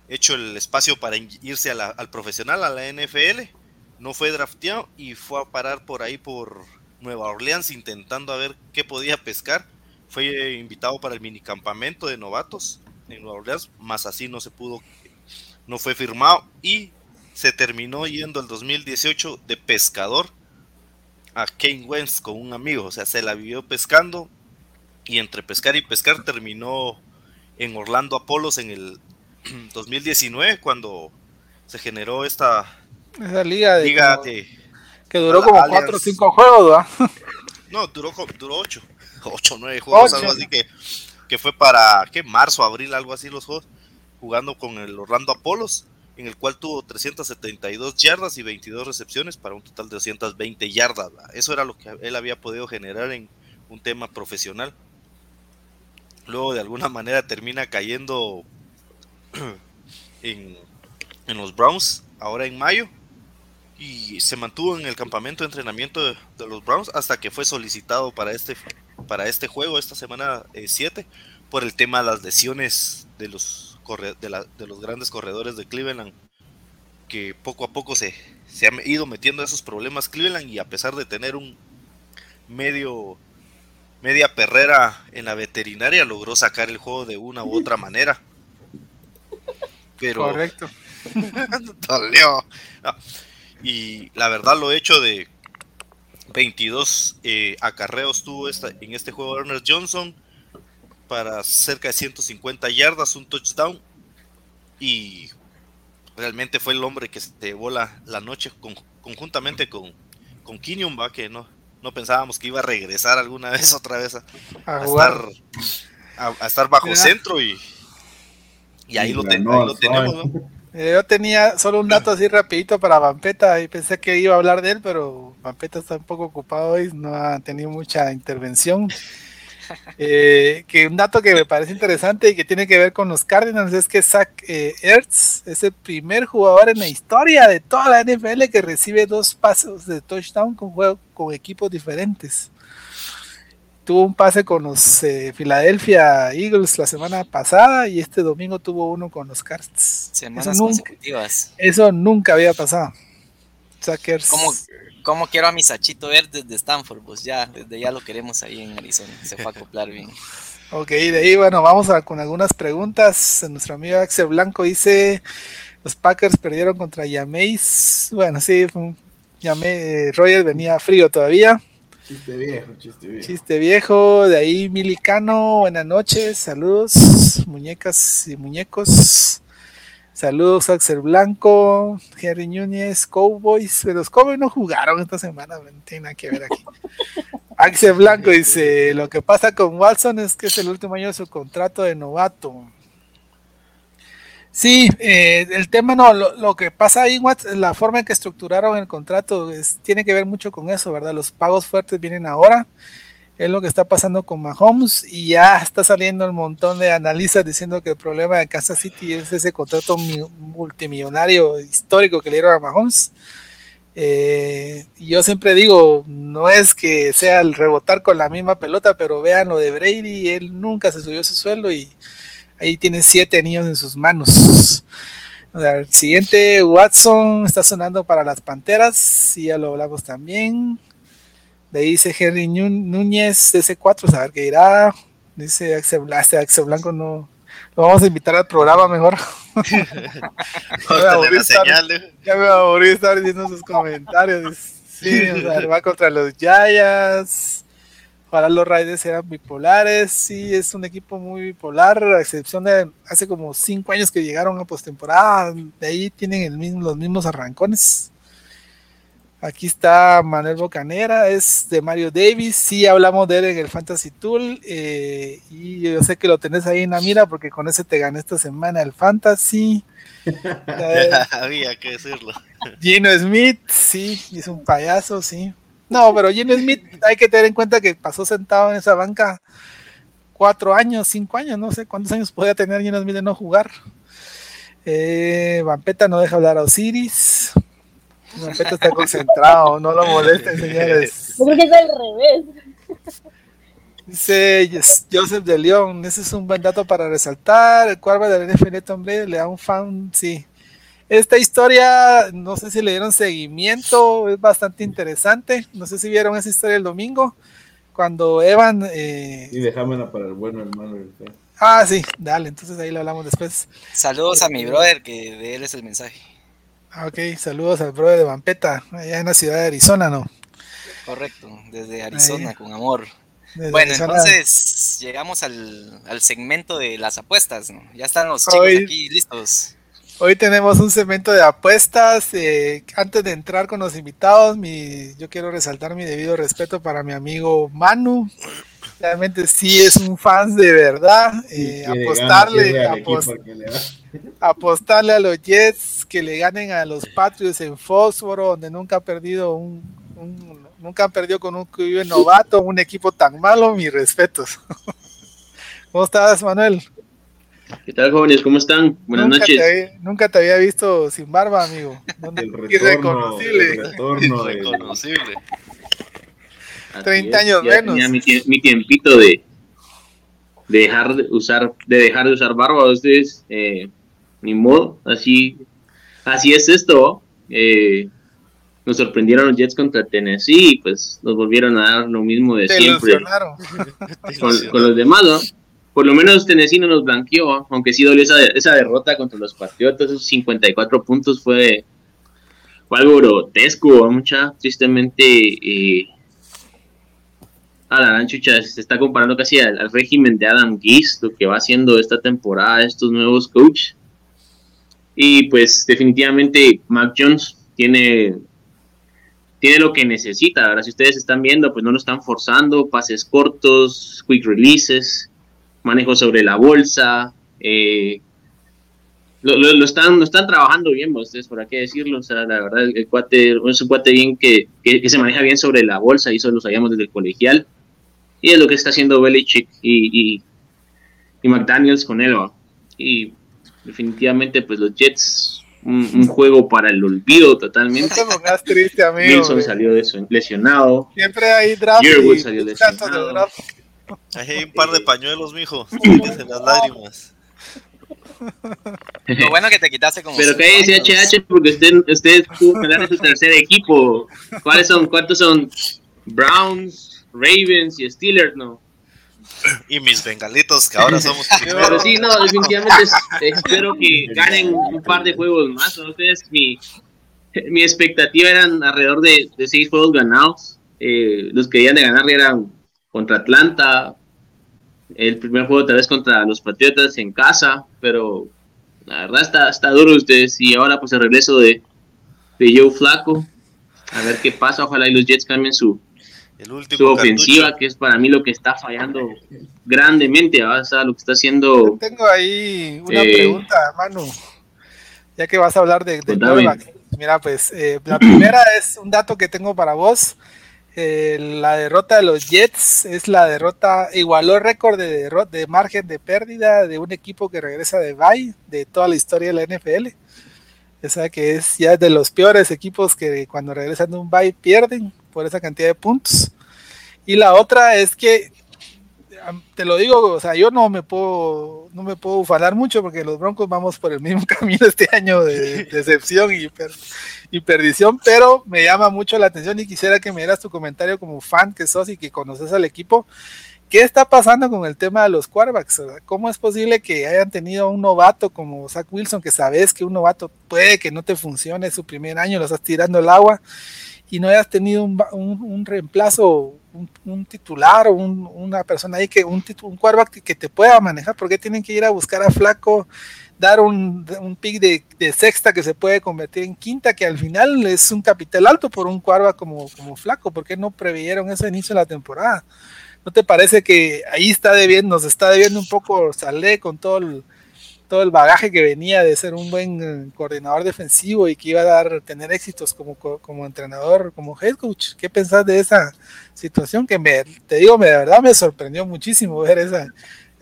hecho el espacio para irse al profesional a la NFL no fue drafteado y fue a parar por ahí por Nueva Orleans intentando a ver qué podía pescar fue invitado para el minicampamento de novatos en Nueva Orleans, más así no se pudo, no fue firmado y se terminó yendo el 2018 de pescador a Kane Wentz con un amigo, o sea, se la vivió pescando y entre pescar y pescar terminó en Orlando Apolos en el 2019 cuando se generó esta Esa liga de, liga como- de que duró como Allianz. 4 o 5 juegos. No, duró, duró ocho. Ocho, nueve juegos, Ocho. algo así que, que fue para, ¿qué? Marzo, abril, algo así los juegos. jugando con el Orlando Apolos, en el cual tuvo 372 yardas y 22 recepciones para un total de 220 yardas. Eso era lo que él había podido generar en un tema profesional. Luego de alguna manera termina cayendo en, en los Browns ahora en mayo y se mantuvo en el campamento de entrenamiento de, los Browns hasta que fue solicitado para este, para este juego, esta semana 7, eh, por el tema de las lesiones de los, de, de, los grandes corredores de Cleveland, que poco a poco se, se han ido metiendo esos problemas Cleveland y a pesar de tener un medio media perrera en la veterinaria logró sacar el juego de una u otra manera. Pero correcto. Y la verdad lo hecho de 22 eh, acarreos tuvo esta, en este juego Ernest Johnson para cerca de 150 yardas, un touchdown. Y realmente fue el hombre que se llevó la, noche conjuntamente con, con va que no, no pensábamos que iba a regresar alguna vez otra vez a, estar, a, estar bajo centro y, y ahí, lo, tenemos. Eh, yo tenía solo un dato así rapidito para Vampeta y pensé que iba a hablar de él, pero Vampeta está un poco ocupado hoy, no ha tenido mucha intervención. Eh, que un dato que me parece interesante y que tiene que ver con los Cardinals es que Zach eh, Ertz es el primer jugador en la historia de toda la NFL que recibe dos pasos de touchdown con, juego, con equipos diferentes tuvo un pase con los eh, Philadelphia Eagles la semana pasada y este domingo tuvo uno con los Cards. Semanas eso consecutivas. Nunca, eso nunca había pasado. ¿Cómo, quiero a mi Sachito ver desde Stanford? Pues ya, desde ya lo queremos ahí en Arizona. Se fue a acoplar bien. ok, de ahí, bueno, vamos a, con algunas preguntas. Nuestro amigo Axel Blanco dice: Los Packers perdieron contra Yameis. Bueno, sí, Yame, Roger venía frío todavía. Chiste viejo, chiste viejo. Chiste viejo, de ahí Milicano, buenas noches, saludos, muñecas y muñecos. Saludos Axel Blanco, Henry Núñez, Cowboys, pero los Cowboys no jugaron esta semana, no tiene nada que ver aquí. Axel Blanco dice, lo que pasa con Watson es que es el último año de su contrato de novato. Sí, eh, el tema no, lo, que pasa ahí, la forma en que estructuraron el contrato tiene que ver mucho con eso, ¿verdad? Los pagos fuertes vienen ahora, es lo que está pasando con Mahomes y ya está saliendo un montón de analistas diciendo que el problema de Kansas City es ese contrato multimillonario histórico que le dieron a Mahomes. Eh, yo siempre digo, no es que sea el rebotar con la misma pelota, pero vean lo de Brady, él nunca se subió su sueldo y ahí tiene siete niños en sus manos. el siguiente, Watson, está sonando para las Panteras, sí, ya lo hablamos también. De ahí dice Henry Núñez, S4, a ver qué dirá. Dice Axel, este Axel Blanco, no. Lo vamos a invitar al programa mejor. ya me aburrí estar diciendo sus comentarios. Sí, o sea, va contra los Yayas. Para los Raiders eran bipolares, sí, es un equipo muy bipolar, a excepción de hace como cinco años que llegaron a postemporada, de ahí tienen el mismo, los mismos arrancones. Aquí está Manuel Bocanera, es de Mario Davis, sí hablamos de él en el Fantasy Tool, eh, y yo sé que lo tenés ahí en la mira porque con ese te gané esta semana el Fantasy. Había que decirlo. Gino Smith, sí, es un payaso, sí. No, pero Jimmy Smith hay que tener en cuenta que pasó sentado en esa banca cuatro años, cinco años, no sé cuántos años podía tener Jimmy Smith de no jugar. Eh, Vampeta no deja hablar a Osiris. Vampeta está concentrado, no lo molesten, señores. Porque es al revés. Dice Joseph de León, ese es un buen dato para resaltar. El cuarto del NFL Tom le da un fan, sí, esta historia, no sé si le dieron seguimiento, es bastante interesante. No sé si vieron esa historia el domingo, cuando Evan... Eh... Y dejámosla para el bueno hermano. Ah, sí, dale, entonces ahí lo hablamos después. Saludos a mi brother, que de él es el mensaje. Ah, ok, saludos al brother de Vampeta, allá en la ciudad de Arizona, ¿no? Correcto, desde Arizona, con amor. bueno, entonces llegamos al, segmento de las apuestas, ¿no? Ya están los chicos aquí listos. Hoy tenemos un segmento de apuestas. Eh, antes de entrar con los invitados, mi, yo quiero resaltar mi debido respeto para mi amigo Manu. realmente sí es un fan de verdad. Eh, apostarle, apostarle a los Jets que le ganen a los Patriots en Fósforo, donde nunca ha perdido un, nunca han perdido con un QB novato, un equipo tan malo, mis respetos. ¿Cómo estás, Manuel? ¿Qué tal, jóvenes? ¿Cómo están? Buenas noches. nunca te había visto sin barba, amigo. El retorno, el retorno reconocible. 30 años menos. Mi, mi, tiempito de, de dejar de usar de dejar de usar barba ustedes eh, ni modo así así es esto eh, nos sorprendieron los Jets contra Tennessee y pues nos volvieron a dar lo mismo de siempre con, los demás ¿no? Por lo menos Tennessee no nos blanqueó aunque sí dolió esa, esa derrota contra los Patriotas esos 54 puntos fue, fue algo grotesco mucha tristemente eh, a la chucha, se está comparando casi al, régimen de Adam Gase, lo que va haciendo esta temporada estos nuevos coaches. Y pues definitivamente Mac Jones tiene, tiene lo que necesita. Ahora, si ustedes están viendo, pues no lo están forzando, pases cortos, quick releases, manejo sobre la bolsa. Eh, lo, están, lo están trabajando bien, ustedes, por qué decirlo. O sea, la verdad, el cuate es un cuate bien que, que, se maneja bien sobre la bolsa, y eso lo sabíamos desde el colegial. Y es lo que está haciendo Belichick y, y, McDaniels con él. Y definitivamente, pues los Jets, un, juego para el olvido totalmente. No te triste, amigo. Wilson salió de lesionado. Siempre hay draft. Y salió lesionado. Hay un par de pañuelos, mijo. en las lágrimas. Lo bueno que te quitaste como. Pero que hay HH porque usted, usted tuvo que dar su tercer equipo. ¿Cuáles son? ¿Cuántos son? Browns, Ravens y Steelers, no. Y mis bengalitos, que ahora somos Pero sí, no, definitivamente espero que ganen un par de juegos más. Ustedes, mi, mi expectativa eran alrededor de, de seis juegos ganados. Eh, los que debían de ganar eran contra Atlanta, el primer juego tal vez contra los Patriotas en casa, pero la verdad está, está duro ustedes. Y ahora pues el regreso de, de Joe Flaco, a ver qué pasa. Ojalá y los Jets cambien su, su ofensiva, que es para mí lo que está fallando grandemente, o sea, lo que está haciendo. tengo ahí una eh, pregunta, Manu, ya que vas a hablar de, Mira, pues eh, la primera es un dato que tengo para vos. Eh, la derrota de los Jets es la derrota, igualó el récord de, de margen de pérdida de un equipo que regresa de Bay de toda la historia de la NFL. O sea que es ya de los peores equipos que cuando regresan de un bye pierden por esa cantidad de puntos. Y la otra es que, te lo digo, o sea, yo no me puedo, no me puedo ufanar mucho porque los Broncos vamos por el mismo camino este año de decepción y, y perdición, pero me llama mucho la atención y quisiera que me dieras tu comentario como fan que sos y que conoces al equipo. ¿Qué está pasando con el tema de los quarterbacks? ¿Cómo es posible que hayan tenido un novato como Zach Wilson, que sabes que un novato puede que no te funcione su primer año, lo estás tirando el agua, y no hayas tenido un, reemplazo, un, titular o una persona ahí que un, un quarterback que te pueda manejar, porque tienen que ir a buscar a Flaco, dar un, pick de, sexta que se puede convertir en quinta, que al final es un capital alto por un quarterback como, como Flaco, porque no preveyeron ese inicio de la temporada? ¿No te parece que ahí está debiendo, nos está debiendo un poco Salé con todo el, todo el bagaje que venía de ser un buen eh, coordinador defensivo y que iba a dar, tener éxitos como, como entrenador, como head coach. ¿Qué pensás de esa situación? Que me, te digo, me, de verdad me sorprendió muchísimo ver esa,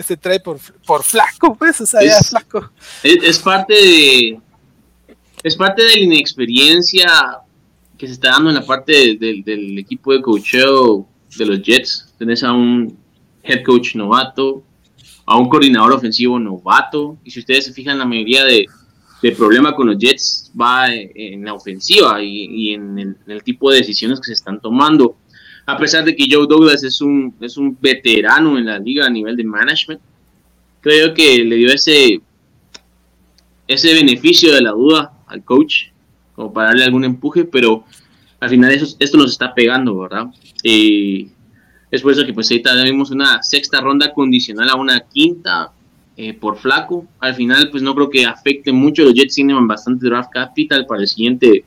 ese trade por, por flaco, pues, o sea, es, flaco. Es, parte de, es parte de la inexperiencia que se está dando en la parte del equipo de coacheo de los Jets. Tenés a un head coach novato, a un coordinador ofensivo novato. Y si ustedes se fijan, la mayoría de, de problema con los Jets va en la ofensiva y, en, el, tipo de decisiones que se están tomando. A pesar de que Joe Douglas es un, es un veterano en la liga a nivel de management, creo que le dio ese, ese beneficio de la duda al coach, como para darle algún empuje, pero al final eso, esto nos está pegando, ¿verdad? Y es por eso que pues ahorita tenemos una sexta ronda condicional a una quinta eh, por flaco. Al final pues no creo que afecte mucho. Los Jets tienen bastante draft capital para el siguiente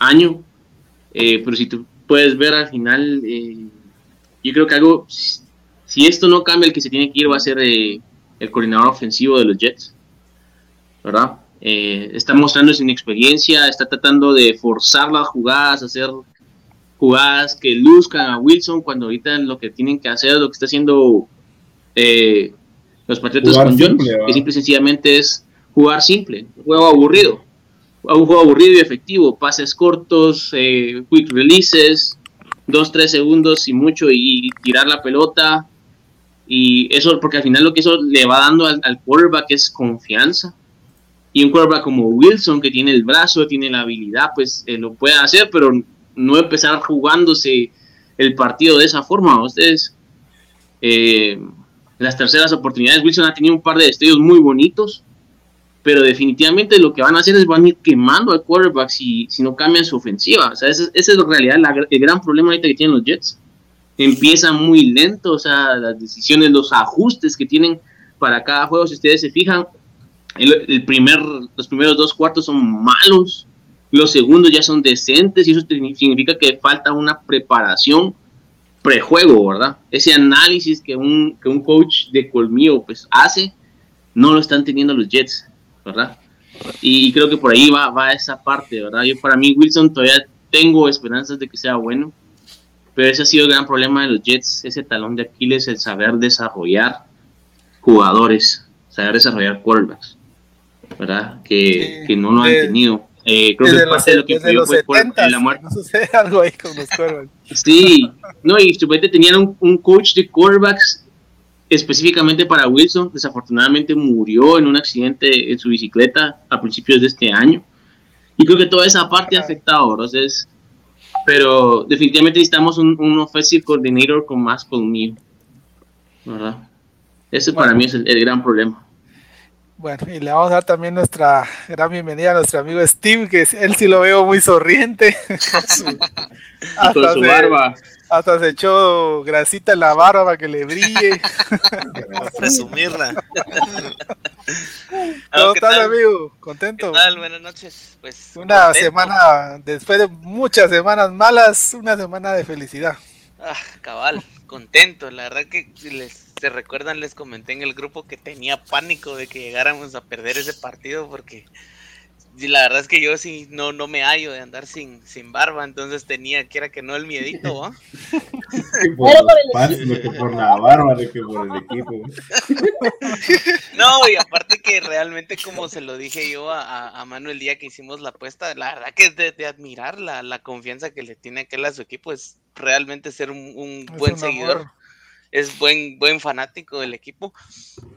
año. Eh, pero si tú puedes ver al final, eh, yo creo que algo si esto no cambia, el que se tiene que ir va a ser eh, el coordinador ofensivo de los Jets, ¿verdad? Eh, está mostrando su inexperiencia, está tratando de forzar las jugadas, hacer jugadas que luzcan a Wilson cuando ahorita lo que tienen que hacer, lo que está haciendo eh, los Patriotas con Jones, que simple y sencillamente es jugar simple, un juego aburrido, un juego aburrido y efectivo, pases cortos, eh, quick releases, dos, tres segundos y mucho y tirar la pelota. Y eso, porque al final lo que eso le va dando al, quarterback es confianza. Y un quarterback como Wilson, que tiene el brazo, tiene la habilidad, pues eh, lo puede hacer, pero no empezar jugándose el partido de esa forma. Ustedes, eh, las terceras oportunidades, Wilson ha tenido un par de destellos muy bonitos, pero definitivamente lo que van a hacer es van a ir quemando al quarterback si, si no cambian su ofensiva. O sea, esa, es en realidad el gran problema ahorita que tienen los Jets. Empiezan muy lento, o sea, las decisiones, los ajustes que tienen para cada juego, si ustedes se fijan, el, primer, los primeros dos cuartos son malos, los segundos ya son decentes y eso significa que falta una preparación prejuego, ¿verdad? Ese análisis que un, que un coach de colmillo pues hace, no lo están teniendo los Jets. ¿Verdad? Y creo que por ahí va, va esa parte, ¿verdad? Yo para mí Wilson todavía tengo esperanzas de que sea bueno, pero ese ha sido el gran problema de los Jets, ese talón de Aquiles, el saber desarrollar jugadores, saber desarrollar quarterbacks, ¿verdad? Que, que no lo han tenido. Eh, creo que parte de lo que influyó fue por la muerte. No algo ahí con los quarterbacks. Sí, no, y supuestamente tenían un, un coach de quarterbacks específicamente para Wilson, desafortunadamente murió en un accidente en su bicicleta a principios de este año. Y creo que toda esa parte ha afectado, entonces, pero definitivamente necesitamos un, un offensive coordinator con más conmigo, ¿verdad? Ese para mí es el, gran problema. Bueno, y le vamos a dar también nuestra gran bienvenida a nuestro amigo Steve, que él sí lo veo muy sonriente. con su barba. Hasta se echó grasita en la barba para que le brille. Para presumirla. ¿Cómo estás, amigo? ¿Contento? ¿Qué tal? Buenas noches. Pues, una semana, después de muchas semanas malas, una semana de felicidad. Ah, cabal, contento. La verdad que si les se recuerdan, les comenté en el grupo que tenía pánico de que llegáramos a perder ese partido porque la verdad es que yo sí no, no me hallo de andar sin, sin barba, entonces tenía que era que no el miedito, ¿ah? por por la barba, que por el equipo. no, y aparte que realmente como se lo dije yo a, a Manu el día que hicimos la apuesta, la verdad que es de, admirar la, la, confianza que le tiene aquel a su equipo, es realmente ser un, buen seguidor es buen, buen fanático del equipo.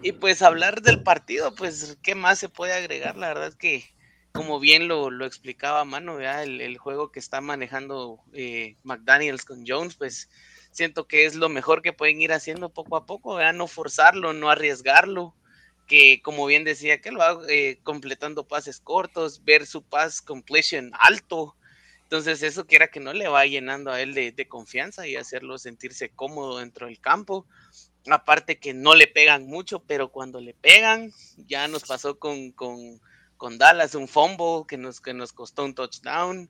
Y pues hablar del partido, pues, ¿qué más se puede agregar? La verdad es que como bien lo, lo explicaba Mano, El, el, juego que está manejando eh, McDaniels con Jones, pues siento que es lo mejor que pueden ir haciendo poco a poco, no forzarlo, no arriesgarlo, que como bien decía, que lo haga eh, completando pases cortos, ver su pass completion alto, entonces eso quiera que no le va llenando a él de, de confianza y hacerlo sentirse cómodo dentro del campo. Aparte que no le pegan mucho, pero cuando le pegan, ya nos pasó con, con con Dallas, un fumble que nos, que nos costó un touchdown.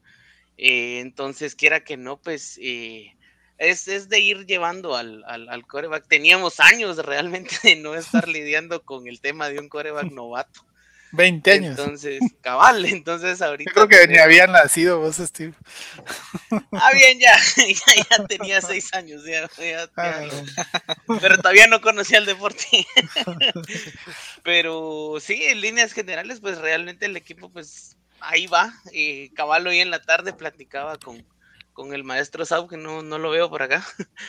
Eh, entonces, quiera que no, pues eh, es, es, de ir llevando al, al, al, coreback. Teníamos años realmente de no estar lidiando con el tema de un coreback novato. 20 años. Entonces, cabal, entonces ahorita. Yo creo que ni habían nacido vos, Steve. Ah, bien, ya, ya, tenía 6 años, ya, ya, ah, pero todavía no conocía el deporte. pero sí, en líneas generales, pues realmente el equipo, pues ahí va. Eh, cabal, hoy en la tarde platicaba con, con el maestro Sau, que no, no lo veo por acá.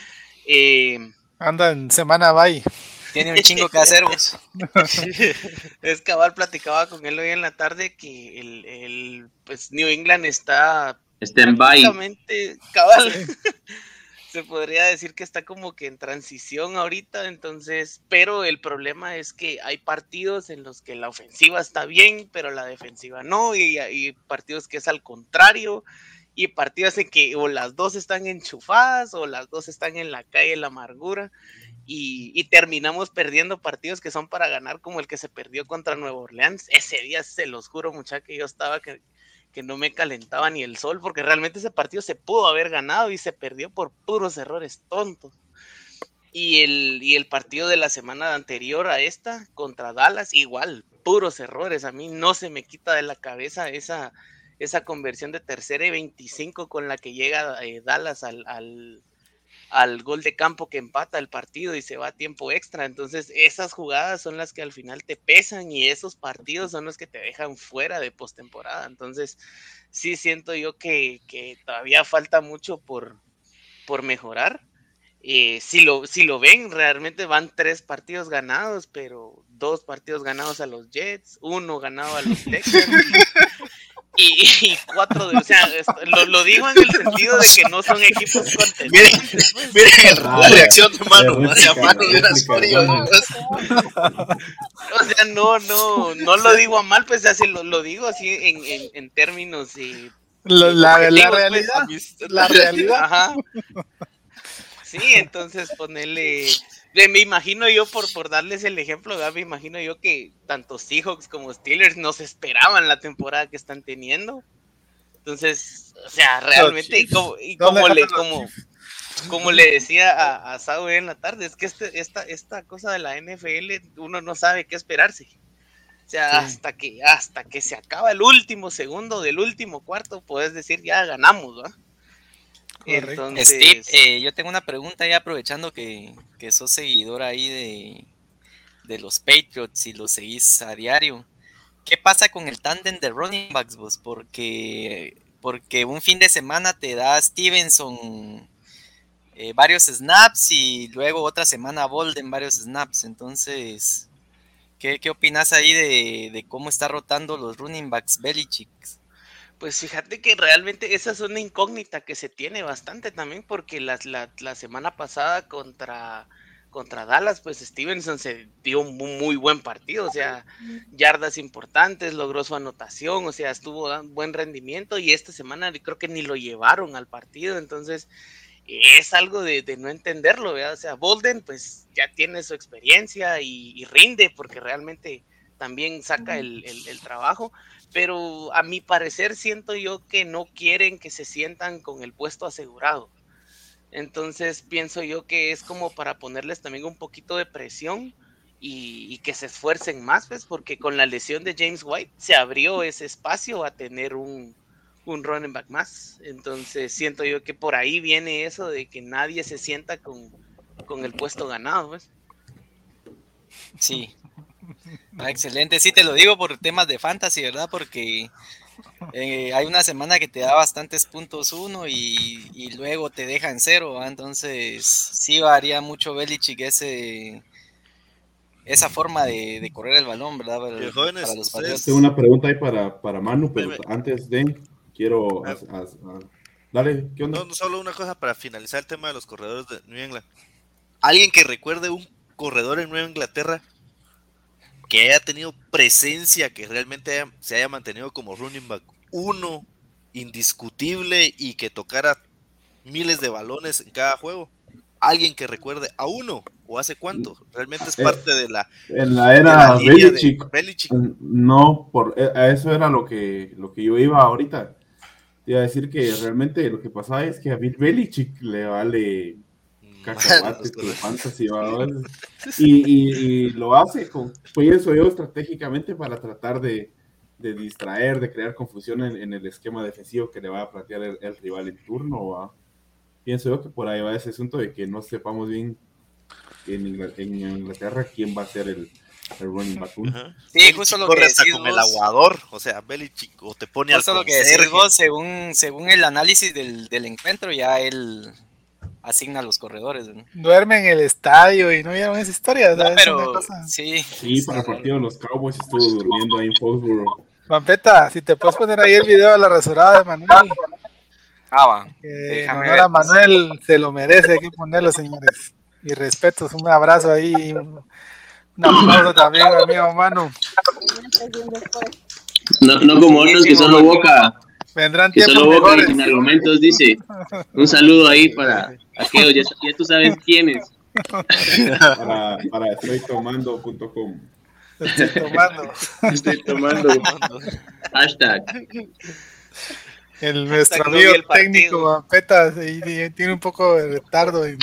Eh, Anda en semana bye. Tiene un chingo que hacer vos. es cabal, platicaba con él hoy en la tarde que el, el pues New England está prácticamente cabal. Se podría decir que está como que en transición ahorita, entonces, pero el problema es que hay partidos en los que la ofensiva está bien, pero la defensiva no, y hay partidos que es al contrario, y partidos en que o las dos están enchufadas o las dos están en la calle de la amargura y, terminamos perdiendo partidos que son para ganar, como el que se perdió contra Nueva Orleans. Ese día se los juro, muchacha, que yo estaba que, que no me calentaba ni el sol, porque realmente ese partido se pudo haber ganado y se perdió por puros errores tontos. Y el, y el partido de la semana anterior a esta contra Dallas, igual, puros errores. A mí no se me quita de la cabeza esa, esa conversión de tercera y 25 con la que llega eh, Dallas al, al, al gol de campo que empata el partido y se va a tiempo extra. Entonces, esas jugadas son las que al final te pesan y esos partidos son los que te dejan fuera de postemporada. Entonces, sí siento yo que, que todavía falta mucho por, por mejorar. Eh, si, lo, si lo ven, realmente van tres partidos ganados, pero dos partidos ganados a los Jets, uno ganado a los Texans y, y cuatro de, o sea, esto- lo, lo digo en el sentido de que no son equipos Miren, pues. miren Ah, la reacción de mano, frío, mano. O sea, no, no, no lo digo a mal, pues así lo, lo digo así en, en, en términos eh, La, la- la objetivos, pues, realidad, la realidad. Ajá. Sí, entonces ponerle. Me imagino yo, por, por darles el ejemplo, ¿verdad? me imagino yo que tanto Seahawks como Steelers no se esperaban la temporada que están teniendo. Entonces, o sea, realmente, Chiefs. como, y ¿Dónde como le, como, como le decía a, a Saúl en la tarde, es que este, esta, esta cosa de la NFL, uno no sabe qué esperarse. O sea, hasta que, hasta que se acaba el último segundo del último cuarto, puedes decir ya ganamos, ¿va? Entonces, Steve, eh, yo tengo una pregunta ya aprovechando que, que sos seguidor ahí de, de los Patriots y los seguís a diario. ¿Qué pasa con el tándem de running backs vos? Porque, porque un fin de semana te da Stevenson eh, varios snaps y luego otra semana Bolden varios snaps. Entonces, ¿qué, qué opinas ahí de, de cómo está rotando los running backs Belichick? Pues fíjate que realmente esa es una incógnita que se tiene bastante también, porque la, la, la semana pasada contra, contra Dallas, pues Stevenson se dio un mu- muy buen partido, o sea, yardas importantes, logró su anotación, o sea, estuvo buen rendimiento y esta semana creo que ni lo llevaron al partido, entonces es algo de, de no entenderlo, ¿verdad? O sea, Bolden pues ya tiene su experiencia y, y rinde porque realmente también saca el, el- el trabajo, pero a mi parecer siento yo que no quieren que se sientan con el puesto asegurado. Entonces pienso yo que es como para ponerles también un poquito de presión y, y que se esfuercen más, pues, porque con la lesión de James White se abrió ese espacio a tener un, un running back más. Entonces siento yo que por ahí viene eso de que nadie se sienta con, con el puesto ganado, pues. Sí. Ah, excelente, sí te lo digo por temas de fantasy, ¿verdad? Porque eh, hay una semana que te da bastantes puntos uno y, y luego te deja en cero, entonces sí varía mucho Belichick ese esa forma de, de correr el balón, ¿verdad? Para, jóvenes, para los ustedes-. Tengo una pregunta ahí para, para Manu, pero antes de, quiero... Ah. as- as- ah, dale, ¿qué onda? No, no, solo una cosa para finalizar el tema de los corredores de New England. Alguien que recuerde un corredor en Nueva Inglaterra que haya tenido presencia, que realmente haya- se haya mantenido como running back uno, indiscutible y que tocara miles de balones en cada juego. Alguien que recuerde a uno o hace cuánto. Realmente es Eh, parte de la, En la de era la de Belichick. Mm, No, por eh, a eso era lo que, lo que yo iba ahorita. Te iba a decir que realmente lo que pasa es que a Bill Belichick le vale cacahuate tu fantasy, y, y, y lo hace con, pienso yo, estratégicamente para tratar de, de distraer, de crear confusión en, en el esquema defensivo que le va a plantear el, el rival en turno. ¿va? Pienso yo que por ahí va ese asunto de que no sepamos bien en, Ingl- en Inglaterra quién va a ser el, el running back. Sí, justo lo que decís con el vos. aguador, o sea, Belichick, o te pone al Justo lo que decís vos, según, según el análisis del, del encuentro, ya él asigna los corredores. ¿no? Duerme en el estadio y no vieron esa historia. No, ¿sabes? Una pero cosa- sí. Sí, para el partido de los Cowboys estuvo durmiendo ahí en Foxborough. Vampeta, si te puedes poner ahí el video de la rasurada de Manuel. Ah, va. Déjame ver. a Manuel se lo merece, hay que ponerlo, señores. Y respetos, un abrazo ahí. Un un aplauso también, amigo Manu. No, no como otros que solo boca, Vendrán que tiempos solo boca y mejores. sin argumentos dice. Un saludo ahí para aquellos, ya, ya tú sabes quiénes. Para, para estoytomando.com. Estoy tomando. Estoy tomando hashtag. El, nuestro amigo el técnico Vampeta tiene un poco de retardo en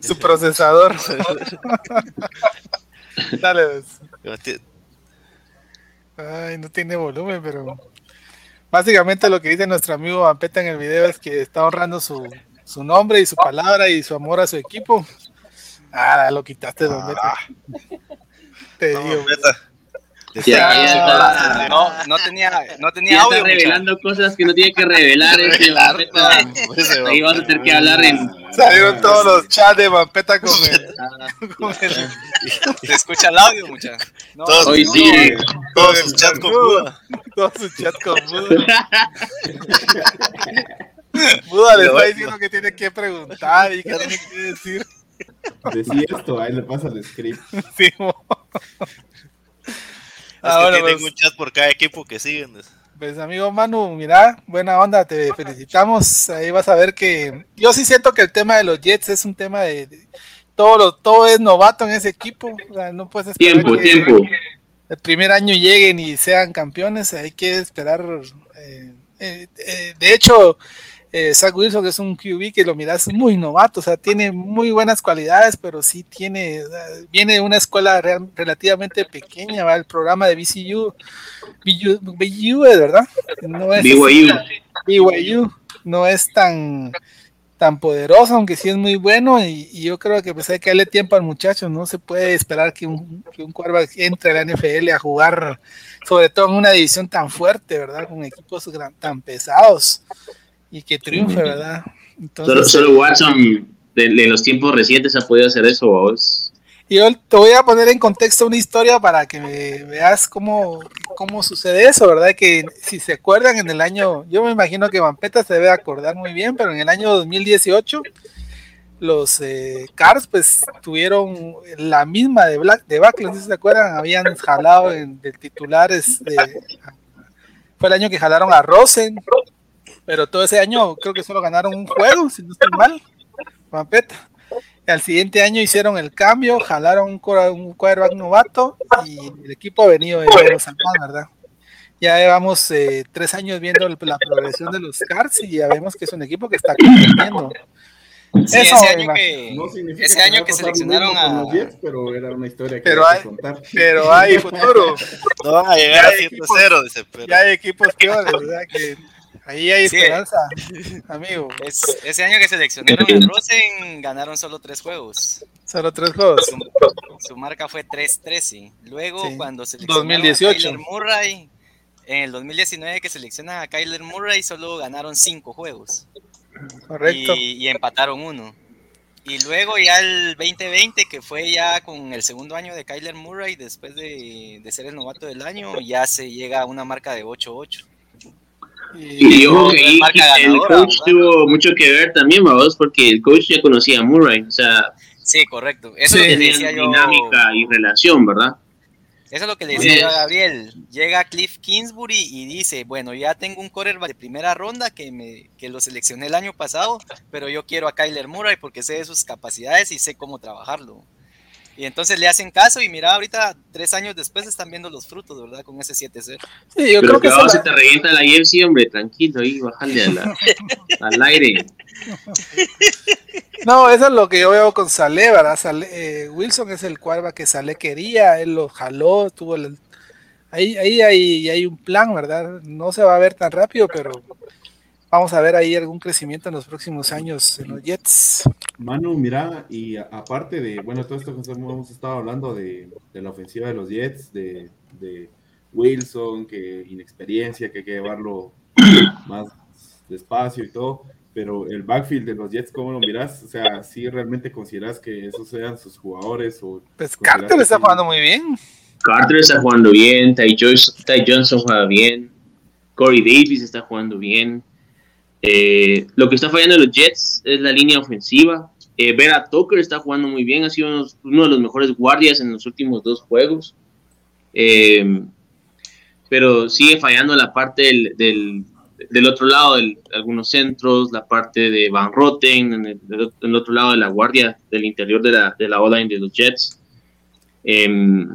Su procesador. Dale. pues. Ay, no tiene volumen, pero básicamente lo que dice nuestro amigo Vampeta en el video es que está honrando su, su nombre y su palabra y su amor a su equipo. Ah, lo quitaste, don Beta. Te digo. Está, No, no tenía, no tenía ya audio. está revelando cosas que no tiene que revelar. Este Vampeta. Ahí vas a tener que hablar en. Salieron todos los chats de Vampeta con el, con el-. Se escucha el audio, muchachos. No, Todos, Hoy sí. todos sus chats con Buda. todos sus chats con Buda. Buda le está diciendo que tiene que preguntar y que tiene que decir. Decía esto, ahí le pasa el script. Sí, mo. Es Ah, que bueno, tienen pues- un chat por cada equipo que siguen. Pues amigo Manu, mira, buena onda, te felicitamos. Ahí vas a ver que yo sí siento que el tema de los Jets es un tema de, de- todo lo, todo es novato en ese equipo. O sea, no puedes esperar Tiempo, que tiempo. el primer año lleguen y sean campeones. Hay que esperar. eh, eh, eh, de hecho, eh, Zach Wilson que es un QB que lo miras muy novato, o sea, tiene muy buenas cualidades, pero sí tiene, sea, viene de una escuela real- relativamente pequeña, ¿va? el programa de BCU, BU, BU, es verdad, no es BYU. BYU, no es tan tan poderoso, aunque sí es muy bueno, y, y yo creo que pues hay que darle tiempo al muchacho, no se puede esperar que un, que un quarterback entre a la NFL a jugar, sobre todo en una división tan fuerte, ¿verdad? Con equipos gran- tan pesados, y que triunfe, ¿verdad? Solo, Entonces, solo Watson de, de los tiempos recientes ha podido hacer eso. vos. y yo te voy a poner en contexto una historia para que me veas cómo, cómo sucede eso, ¿verdad? Que si se acuerdan en el año, yo me imagino que Vampeta se debe acordar muy bien, pero en el año 2018 los eh, Cars pues tuvieron la misma de Black de Backlund, no sé si se acuerdan, habían jalado en, de titulares de, fue el año que jalaron a Rosen, pero todo ese año creo que solo ganaron un juego, si no estoy mal, Vampeta. Y al siguiente año hicieron el cambio, jalaron un, un quarterback novato y el equipo ha venido de más, ¿verdad? Ya llevamos eh, tres años viendo el- la progresión de los Cards y ya vemos que es un equipo que está compitiendo. Sí, Eso ese año que, No ese va año a que seleccionaron a. los Jets, pero era una historia que Pero hay que contar. Pero hay futuro, No van a llegar a hay 7-0, dice, pero ya hay equipos peores, ¿verdad? Que ahí hay Sí. esperanza, amigo. Es, ese año que seleccionaron a Rosen ganaron solo tres juegos. Solo tres juegos. Su, su marca fue 3-13. Luego, Sí. cuando seleccionaron 2018. a Kyler Murray, en el 2019 que seleccionan a Kyler Murray, solo ganaron cinco juegos. Correcto. Y, y empataron uno. Y luego ya el 2020, que fue ya con el segundo año de Kyler Murray, después de, de ser el novato del año, ya se llega a una marca de 8-8. Y- Y ojo que ahí el coach ¿verdad? tuvo mucho que ver también, vamos, porque el coach ya conocía a Murray, o sea, Sí, correcto. Eso es lo que le tenían decía yo. dinámica y relación, ¿verdad? Eso es lo que le decía Sí. yo a Gabriel. Llega Cliff Kingsbury y dice, bueno, ya tengo un quarterback de primera ronda que, me, que lo seleccioné el año pasado, pero yo quiero a Kyler Murray porque sé de sus capacidades y sé cómo trabajarlo. Y entonces le hacen caso y mira, ahorita, tres años después, están viendo los frutos, ¿verdad? Con ese 7-0. Sí, yo Pero creo que vamos, la- se te revienta la jersey, hombre, tranquilo ahí, bájale a la- al aire. No, eso es lo que yo veo con Saleh, ¿verdad? Saleh, eh, Wilson es el quarterback que Saleh quería, él lo jaló, tuvo el... Ahí, ahí hay, hay un plan, ¿verdad? No se va a ver tan rápido, pero vamos a ver ahí algún crecimiento en los próximos años en los Jets. Manu, mira, y aparte de, bueno, todo esto que hemos estado hablando de, de la ofensiva de los Jets, de, de Wilson, que inexperiencia, que hay que llevarlo más despacio y todo, pero el backfield de los Jets, ¿cómo lo miras? O sea, ¿sí realmente consideras que esos sean sus jugadores? O Pues Carter está jugando muy bien. Carter está jugando bien, Ty, Joyce- Ty Johnson juega bien, Corey Davis está jugando bien. Eh, lo que está fallando los Jets es la línea ofensiva. Eh, Vera Tucker está jugando muy bien, ha sido uno, de los mejores guardias en los últimos dos juegos. Eh, pero sigue fallando la parte del, del, otro lado, de algunos centros, la parte de Van Roten, en el, otro lado de la guardia, del interior de la, de la O-line de los Jets. Em,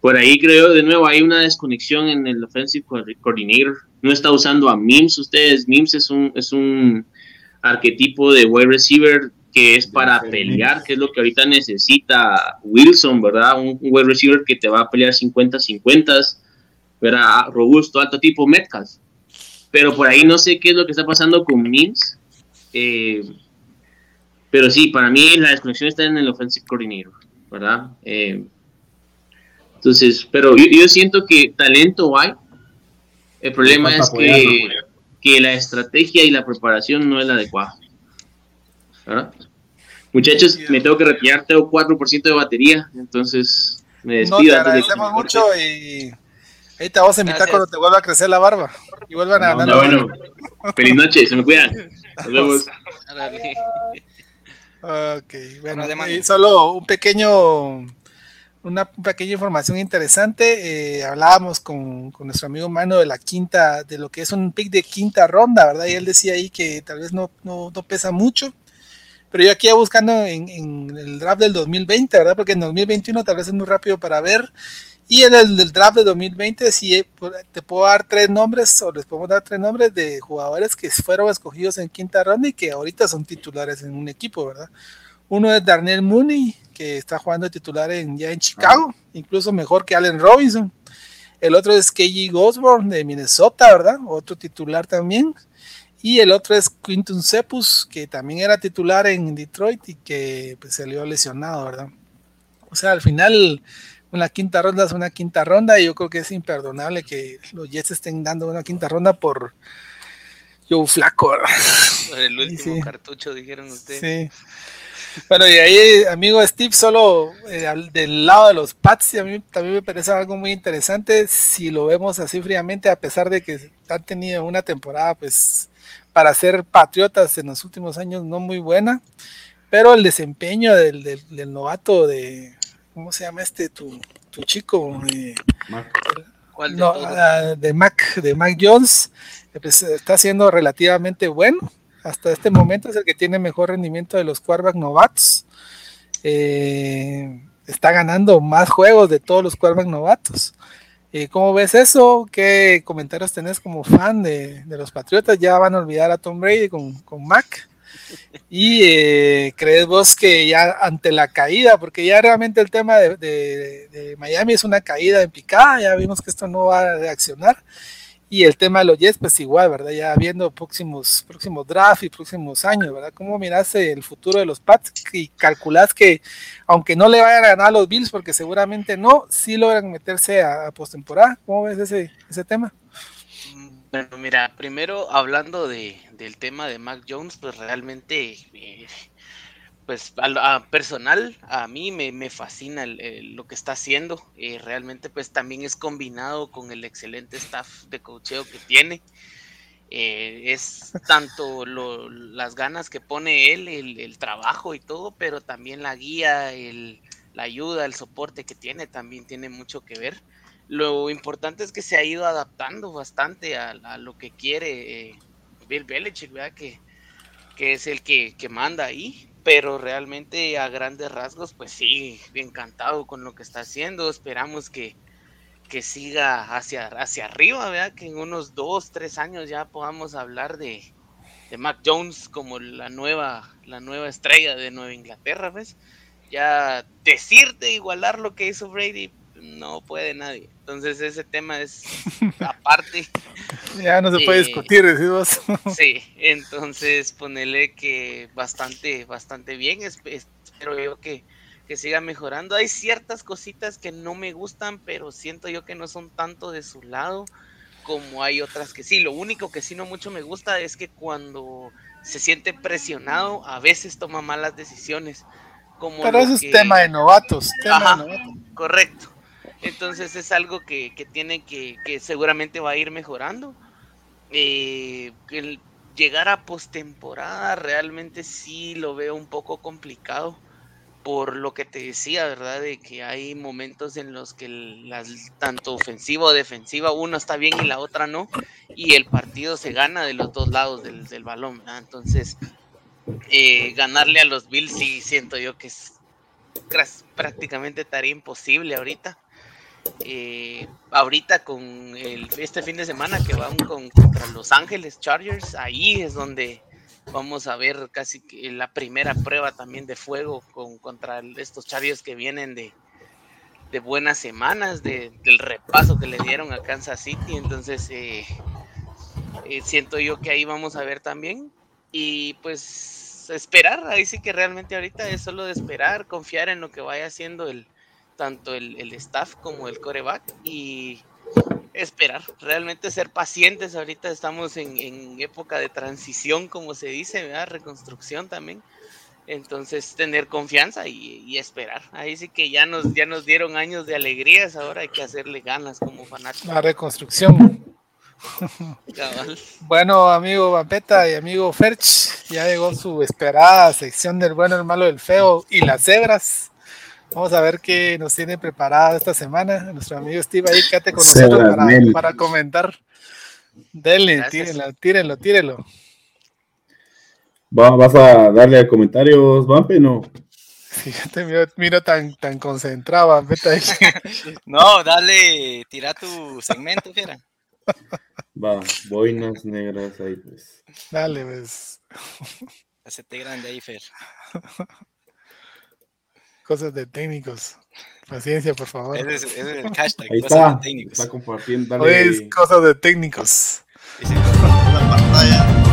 por ahí creo, de nuevo, hay una desconexión en el Offensive Co- Coordinator. No está usando a Mims ustedes. Mims es un, es un arquetipo de wide receiver que es para pelear, que es lo que ahorita necesita Wilson, ¿verdad? Un, un wide receiver que te va a pelear 50-50, ¿verdad? Robusto, alto tipo Metcalf. Pero por ahí no sé qué es lo que está pasando con Mims. Eh, pero sí, para mí la desconexión está en el offensive coordinator, ¿verdad? Eh, entonces, pero yo, yo siento que talento hay. El problema es que, que la estrategia y la preparación no es la adecuada. ¿verdad? Muchachos, me tengo que retirar, tengo 4% de batería, entonces me No, despido. te de que agradecemos me mucho y ahí te vamos a invitar Gracias. cuando te vuelva a crecer la barba y vuelvan a No, ganar. Ya, bueno, feliz noche, se me cuidan. Nos vemos. Ok, bueno, y solo un pequeño, una pequeña información interesante. eh, hablábamos con, con nuestro amigo Mano de la quinta, de lo que es un pick de quinta ronda, ¿verdad? Y él decía ahí que tal vez no, no, no pesa mucho. Pero yo aquí buscando en, en el draft del 2020, ¿verdad? Porque en 2021 tal vez es muy rápido para ver. Y en el del draft de 2020 sí eh, te puedo dar tres nombres, o les podemos dar tres nombres de jugadores que fueron escogidos en quinta ronda y que ahorita son titulares en un equipo, ¿verdad? Uno es Darnell Mooney, que está jugando de titular en, ya en Chicago, incluso mejor que Allen Robinson. El otro es KG Osborne de Minnesota, ¿verdad? Otro titular también. Y el otro es Quinton Cepus, que también era titular en Detroit y que pues, salió lesionado, ¿verdad? O sea, al final una quinta ronda es una quinta ronda y yo creo que es imperdonable que los Jets estén dando una quinta ronda por Joe Flaco, ¿verdad? Por el último Sí. cartucho, dijeron ustedes. Sí. Bueno, y ahí, amigo Steve, solo eh, al- del lado de los Pats, y a mí también me parece algo muy interesante si lo vemos así fríamente, a pesar de que han tenido una temporada, pues, para ser patriotas en los últimos años no muy buena, pero el desempeño del, del- del novato de, ¿cómo se llama este, tu, tu chico? Eh. ¿Cuál de no, ah, de Mac, de Mac Jones, eh, pues, está siendo relativamente bueno. Hasta este momento es el que tiene mejor rendimiento de los quarterback novatos. Eh, está ganando más juegos de todos los quarterback novatos. Eh, ¿Cómo ves eso? ¿Qué comentarios tenés como fan de, los Patriotas? Ya van a olvidar a Tom Brady con, Mac. ¿Y eh, crees vos que ya ante la caída, porque ya realmente el tema de Miami es una caída en picada, ya vimos que esto no va a reaccionar, y el tema de los Jets, pues igual, ¿verdad? Ya viendo próximos, próximos draft y próximos años, ¿verdad? ¿Cómo miras el futuro de los Pats y calculás que, aunque no le vayan a ganar a los Bills, porque seguramente no, sí logran meterse a, postemporada? ¿Cómo ves ese, ese tema? Bueno, mira, primero hablando de, del tema de Mac Jones, pues realmente, eh, pues a, personal, a mí me, me fascina el- el- lo que está haciendo. eh, realmente, pues también es combinado con el excelente staff de cocheo que tiene. Eh, es tanto lo- las ganas que pone él, el, el trabajo y todo, pero también la guía, el, la ayuda, el soporte que tiene también tiene mucho que ver. Lo importante es que se ha ido adaptando bastante a, a lo que quiere eh, Bill Belichick, ¿verdad? Que, que es el que, que manda ahí, pero realmente a grandes rasgos, pues sí, encantado con lo que está haciendo. Esperamos que, que siga hacia, hacia arriba, ¿verdad? Que en unos dos, tres años ya podamos hablar de, de Mac Jones como la nueva, la nueva estrella de Nueva Inglaterra, ¿ves? Ya decirte igualar lo que hizo Brady, no puede nadie. Entonces ese tema es aparte. Ya no se puede Eh, discutir, decís vos. Sí, entonces ponele que bastante, bastante bien. es- es- Espero yo que, que siga mejorando. Hay ciertas cositas que no me gustan, pero siento yo que no son tanto de su lado como hay otras que sí. Lo único que sí no mucho me gusta es que cuando se siente presionado, a veces toma malas decisiones. Como Pero eso es tema de novatos. Tema Ajá. de novatos. Correcto. Entonces es algo que, que tiene que, seguramente va a ir mejorando. Eh, el llegar a postemporada realmente sí lo veo un poco complicado por lo que te decía, ¿verdad? De que hay momentos en los que las, tanto ofensiva o defensiva, una está bien y la otra no, y el partido se gana de los dos lados del, del balón, ¿verdad? Entonces, eh, ganarle a los Bills sí siento yo que es prácticamente tarea imposible ahorita. Eh, ahorita con este fin de semana que van con, contra Los Ángeles Chargers, ahí es donde, vamos a ver casi la primera prueba también de fuego con, contra estos chavios que vienen de, de buenas semanas, de, del repaso que le dieron a Kansas City. Entonces, eh, eh, siento yo que ahí vamos a ver también. Y pues esperar, ahí sí que realmente ahorita es solo de esperar, confiar en lo que vaya haciendo el, tanto el, el staff como el coreback y esperar, realmente ser pacientes. Ahorita estamos en, en época de transición, como se dice, ¿verdad? reconstrucción también. Entonces, tener confianza y, y, esperar. Ahí sí que ya nos, ya nos dieron años de alegrías, ahora hay que hacerle ganas como fanáticos. La reconstrucción. bueno, amigo Vampeta y amigo Ferch, ya llegó su esperada sección del bueno, el malo, el feo y las cebras. Vamos a ver qué nos tiene preparada esta semana. Nuestro amigo Steve ahí, quédate con nosotros para, para, comentar. Denle, tírenlo, tírenlo, tírenlo. Va, ¿Vas a darle comentarios, Vampe? No. Fíjate, miro, miro tan, tan concentrado, no, dale, tira tu segmento, fiera. Va, boinas negras ahí, pues. Dale, pues. Hacete grande ahí, Fer. Cosas de técnicos. Paciencia, por favor. Ese es, ese es el hashtag. Ahí cosas está. de técnicos. Está compartiendo. Dale. es cosas de técnicos. Y si la pantalla.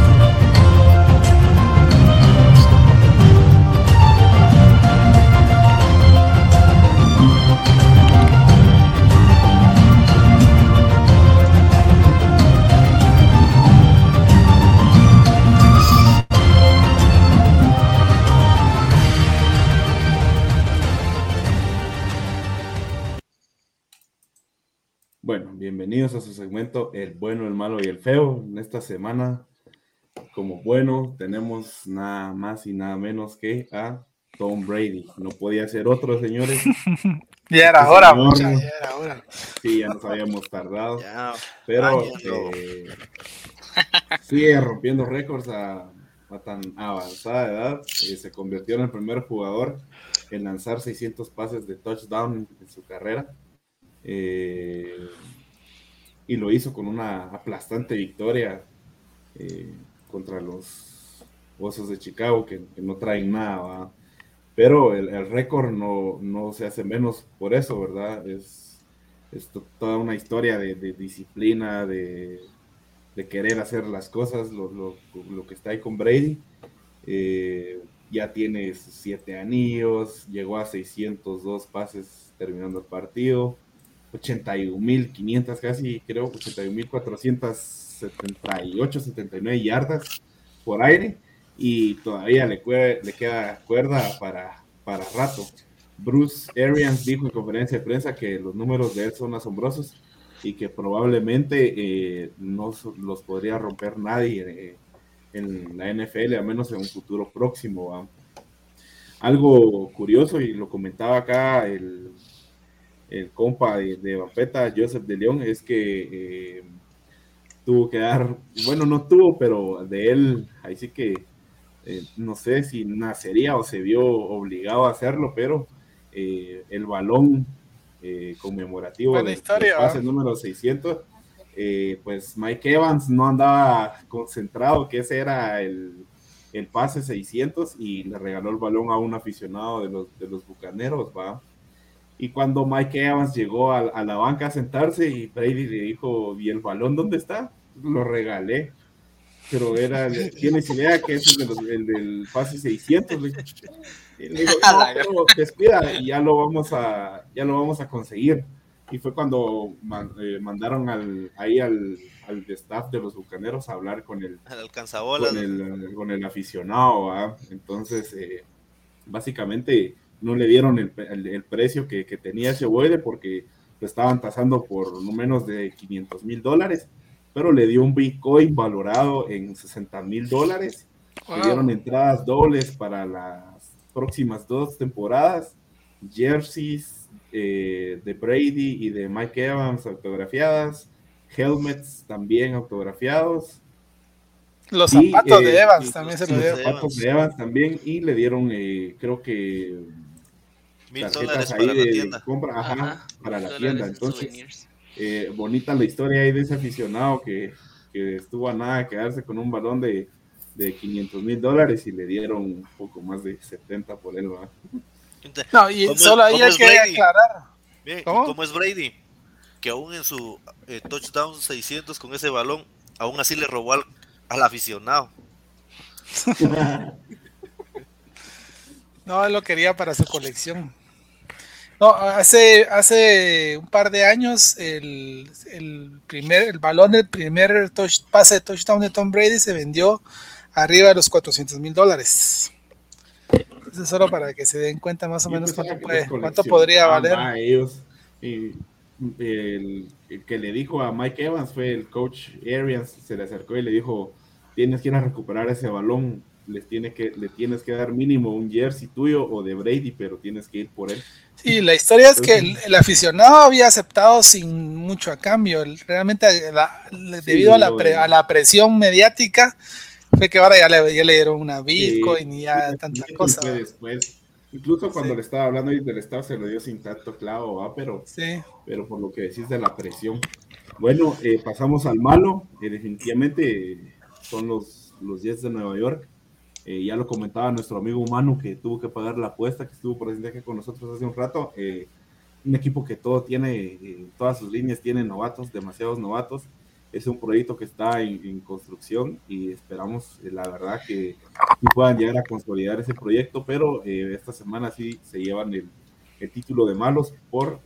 Bueno, bienvenidos a su segmento El bueno, el malo y el feo. En esta semana, como bueno, tenemos nada más y nada menos que a Tom Brady. No podía ser otro, señores. Ya era Este hora, señor, mucha, ya era hora. Sí, ya nos habíamos tardado. Ya, Pero eh, sigue rompiendo récords a, a tan avanzada edad. Eh, se convirtió en el primer jugador en lanzar 600 pases de touchdown en su carrera. Eh, y lo hizo con una aplastante victoria eh, contra los Osos de Chicago, que, no traen nada. Pero el, récord no, no se hace menos por eso, ¿verdad? Es, es to- toda una historia de, disciplina, de, querer hacer las cosas, lo, que está ahí con Brady. Eh, ya tiene siete anillos, llegó a 602 pases terminando el partido, 81.500 casi, creo, 81.478, 79 yardas por aire y todavía le, queda cuerda para, para rato. Bruce Arians dijo en conferencia de prensa que los números de él son asombrosos y que probablemente eh, no los podría romper nadie eh, en la NFL, a menos en un futuro próximo. Algo curioso, y lo comentaba acá el, el compa de, de Vampeta, Joseph de León, es que eh, tuvo que dar, bueno, no tuvo, pero de él, ahí sí que eh, no sé si nacería o se vio obligado a hacerlo, pero eh, el balón eh, conmemorativo Buena de, del pase número 600, eh, pues Mike Evans no andaba concentrado que ese era el, el pase 600 y le regaló el balón a un aficionado de los, de los Bucaneros, va. Y cuando Mike Evans llegó a, a la banca a sentarse y Brady le dijo, ¿y el balón dónde está? Lo regalé. Pero era, tienes idea que es de los- el del pase 600. Le, le dijo, no, descuida y ya lo vamos a, ya lo vamos a conseguir. Y fue cuando man- eh, mandaron al, ahí al, al staff de los bucaneros a hablar con el, Al alcanzabolas. con el, con el aficionado, ¿va? Entonces, eh, básicamente no le dieron el, el- el precio que, que tenía ese ovoide porque lo estaban tasando por no menos de 500 mil dólares, pero le dio un Bitcoin valorado en 60 mil dólares. Le dieron entradas dobles para las próximas dos temporadas, jerseys eh, de Brady y de Mike Evans autografiadas, helmets también autografiados. Los zapatos eh, de Evans y también los- se lo los dieron. zapatos de Evans también y le dieron, eh, creo que Mil tarjetas dólares ahí para la de tienda. compra, ajá, Ajá, para la tienda. en Entonces, eh, bonita la historia ahí de ese aficionado que, que estuvo a nada de quedarse con un balón de, de 500 mil dólares y le dieron un poco más de 70 por él. ¿verdad? No, y ¿Cómo- solo ahí hay que Brady? aclarar. Bien, ¿y ¿Cómo? ¿Cómo es Brady? Que aún en su eh, touchdown 600 con ese balón, aún así le robó al, al aficionado. No, él lo quería para su colección. No, hace, hace un par de años el, el primer, el balón del primer touch- pase de touchdown de Tom Brady se vendió arriba de los 400 mil dólares. Eso es solo para que se den cuenta más o Yo menos cuánto, puede- cuánto podría valer. a ellos. Y el, el que le dijo a Mike Evans fue el coach Arians, se le acercó y le dijo, tienes que ir a recuperar ese balón, les tiene que, le tienes que dar mínimo un jersey tuyo o de Brady, pero tienes que ir por él. Sí, la historia es que el, el aficionado había aceptado sin mucho a cambio. Realmente, la- le- Sí, debido a la, pre- a la presión mediática, fue que ahora ya le, ya le dieron una Bitcoin Sí, y ya sí, tanta sí, cosa. fue después. Incluso cuando Sí. le estaba hablando ahí del estado se lo dio sin tanto clavo, ¿va? pero Sí. pero por lo que decís de la presión. Bueno, eh, pasamos al malo. eh, definitivamente son los, los Jets de Nueva York. Eh, ya lo comentaba nuestro amigo humano que tuvo que pagar la apuesta, que estuvo presente aquí con nosotros hace un rato. eh, un equipo que todo tiene, eh, todas sus líneas tienen novatos, demasiados novatos. Es un proyecto que está en, en construcción y esperamos, eh, la verdad, que puedan llegar a consolidar ese proyecto, pero eh, esta semana sí se llevan el, el título de malos por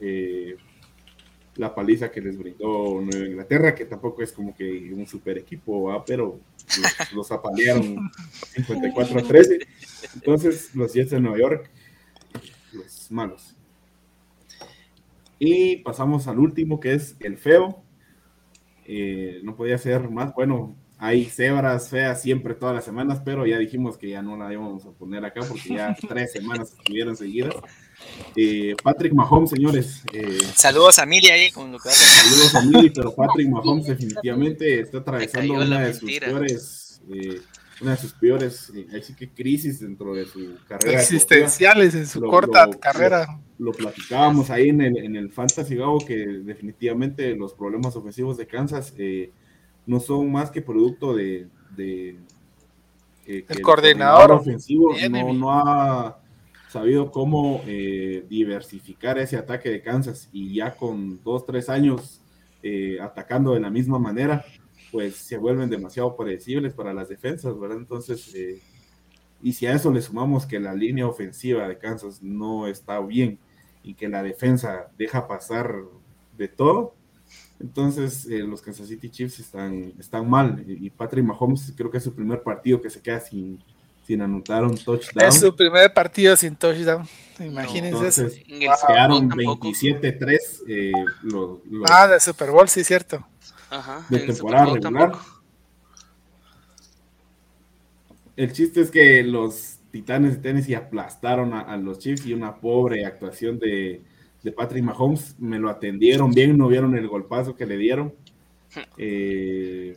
la paliza que les brindó Nueva Inglaterra, que tampoco es como que un super equipo, ¿va? pero los, los apalearon 54 a 13. Entonces, los Jets de Nueva York, los malos. Y pasamos al último, que es el feo. Eh, no podía ser más. Bueno, hay cebras feas siempre todas las semanas, pero ya dijimos que ya no la íbamos a poner acá porque ya tres semanas estuvieron seguidas. Eh, Patrick Mahomes, señores. eh, Saludos a Mili ahí con lo que hace. Saludos a Mili, pero Patrick Mahomes definitivamente está atravesando una de sus peores, eh, una de sus peores, eh, así que crisis dentro de su carrera. Existenciales en su Lo- corta lo- carrera. Lo platicábamos ahí en el, en el Fantasy Gabo que definitivamente los problemas ofensivos de Kansas eh, no son más que producto de, de, eh, que coordinador ofensivo no, no ha sabido cómo eh, diversificar ese ataque de Kansas y ya con dos, tres años eh, atacando de la misma manera, pues se vuelven demasiado predecibles para las defensas, ¿verdad? Entonces, y si a eso le sumamos que la línea ofensiva de Kansas no está bien y que la defensa deja pasar de todo, entonces eh, los Kansas City Chiefs están, están mal. Y Patrick Mahomes creo que es su primer partido que se queda sin, sin anotar un touchdown. Es su primer partido sin touchdown. Imagínense eso. Entonces Bowl quedaron tampoco. 27-3 eh, los, los- Ah, de Super Bowl, sí, cierto. Ajá, de temporada Bowl regular. tampoco. El chiste es que los Titanes de Tennessee aplastaron a, a los Chiefs y una pobre actuación de, de Patrick Mahomes. Me lo atendieron bien, no vieron el golpazo que le dieron. Eh,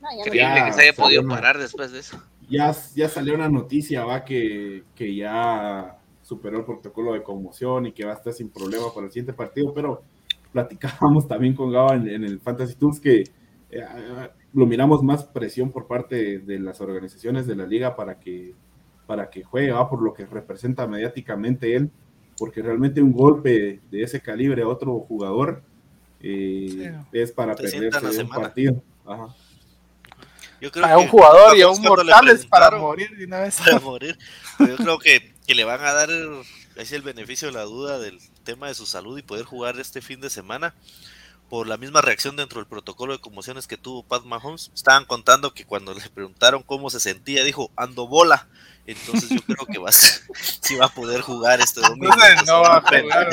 No, ya no- Increíble Ya, que se haya podido una- parar después de eso. ya, ya salió una noticia, va, que, que ya superó el protocolo de conmoción y que va a estar sin problema para el siguiente partido, pero platicábamos también con Gaba en, en el Fantasy Tools que eh, lo miramos más presión por parte de, de las organizaciones de la liga para que, para que juegue, va, por lo que representa mediáticamente él, porque realmente un golpe de ese calibre a otro jugador eh, es para perderse de un partido. Ajá. Yo creo A un que jugador y a un mortal es para morir de una vez. para morir. Pero yo creo que, que le van a dar el, es el beneficio de la duda del tema de su salud y poder jugar este fin de semana por la misma reacción dentro del protocolo de conmociones que tuvo Pat Mahomes. Estaban contando que cuando le preguntaron cómo se sentía, dijo, ando bola. Entonces yo creo que va a, sí va a poder jugar este domingo. No va a jugar.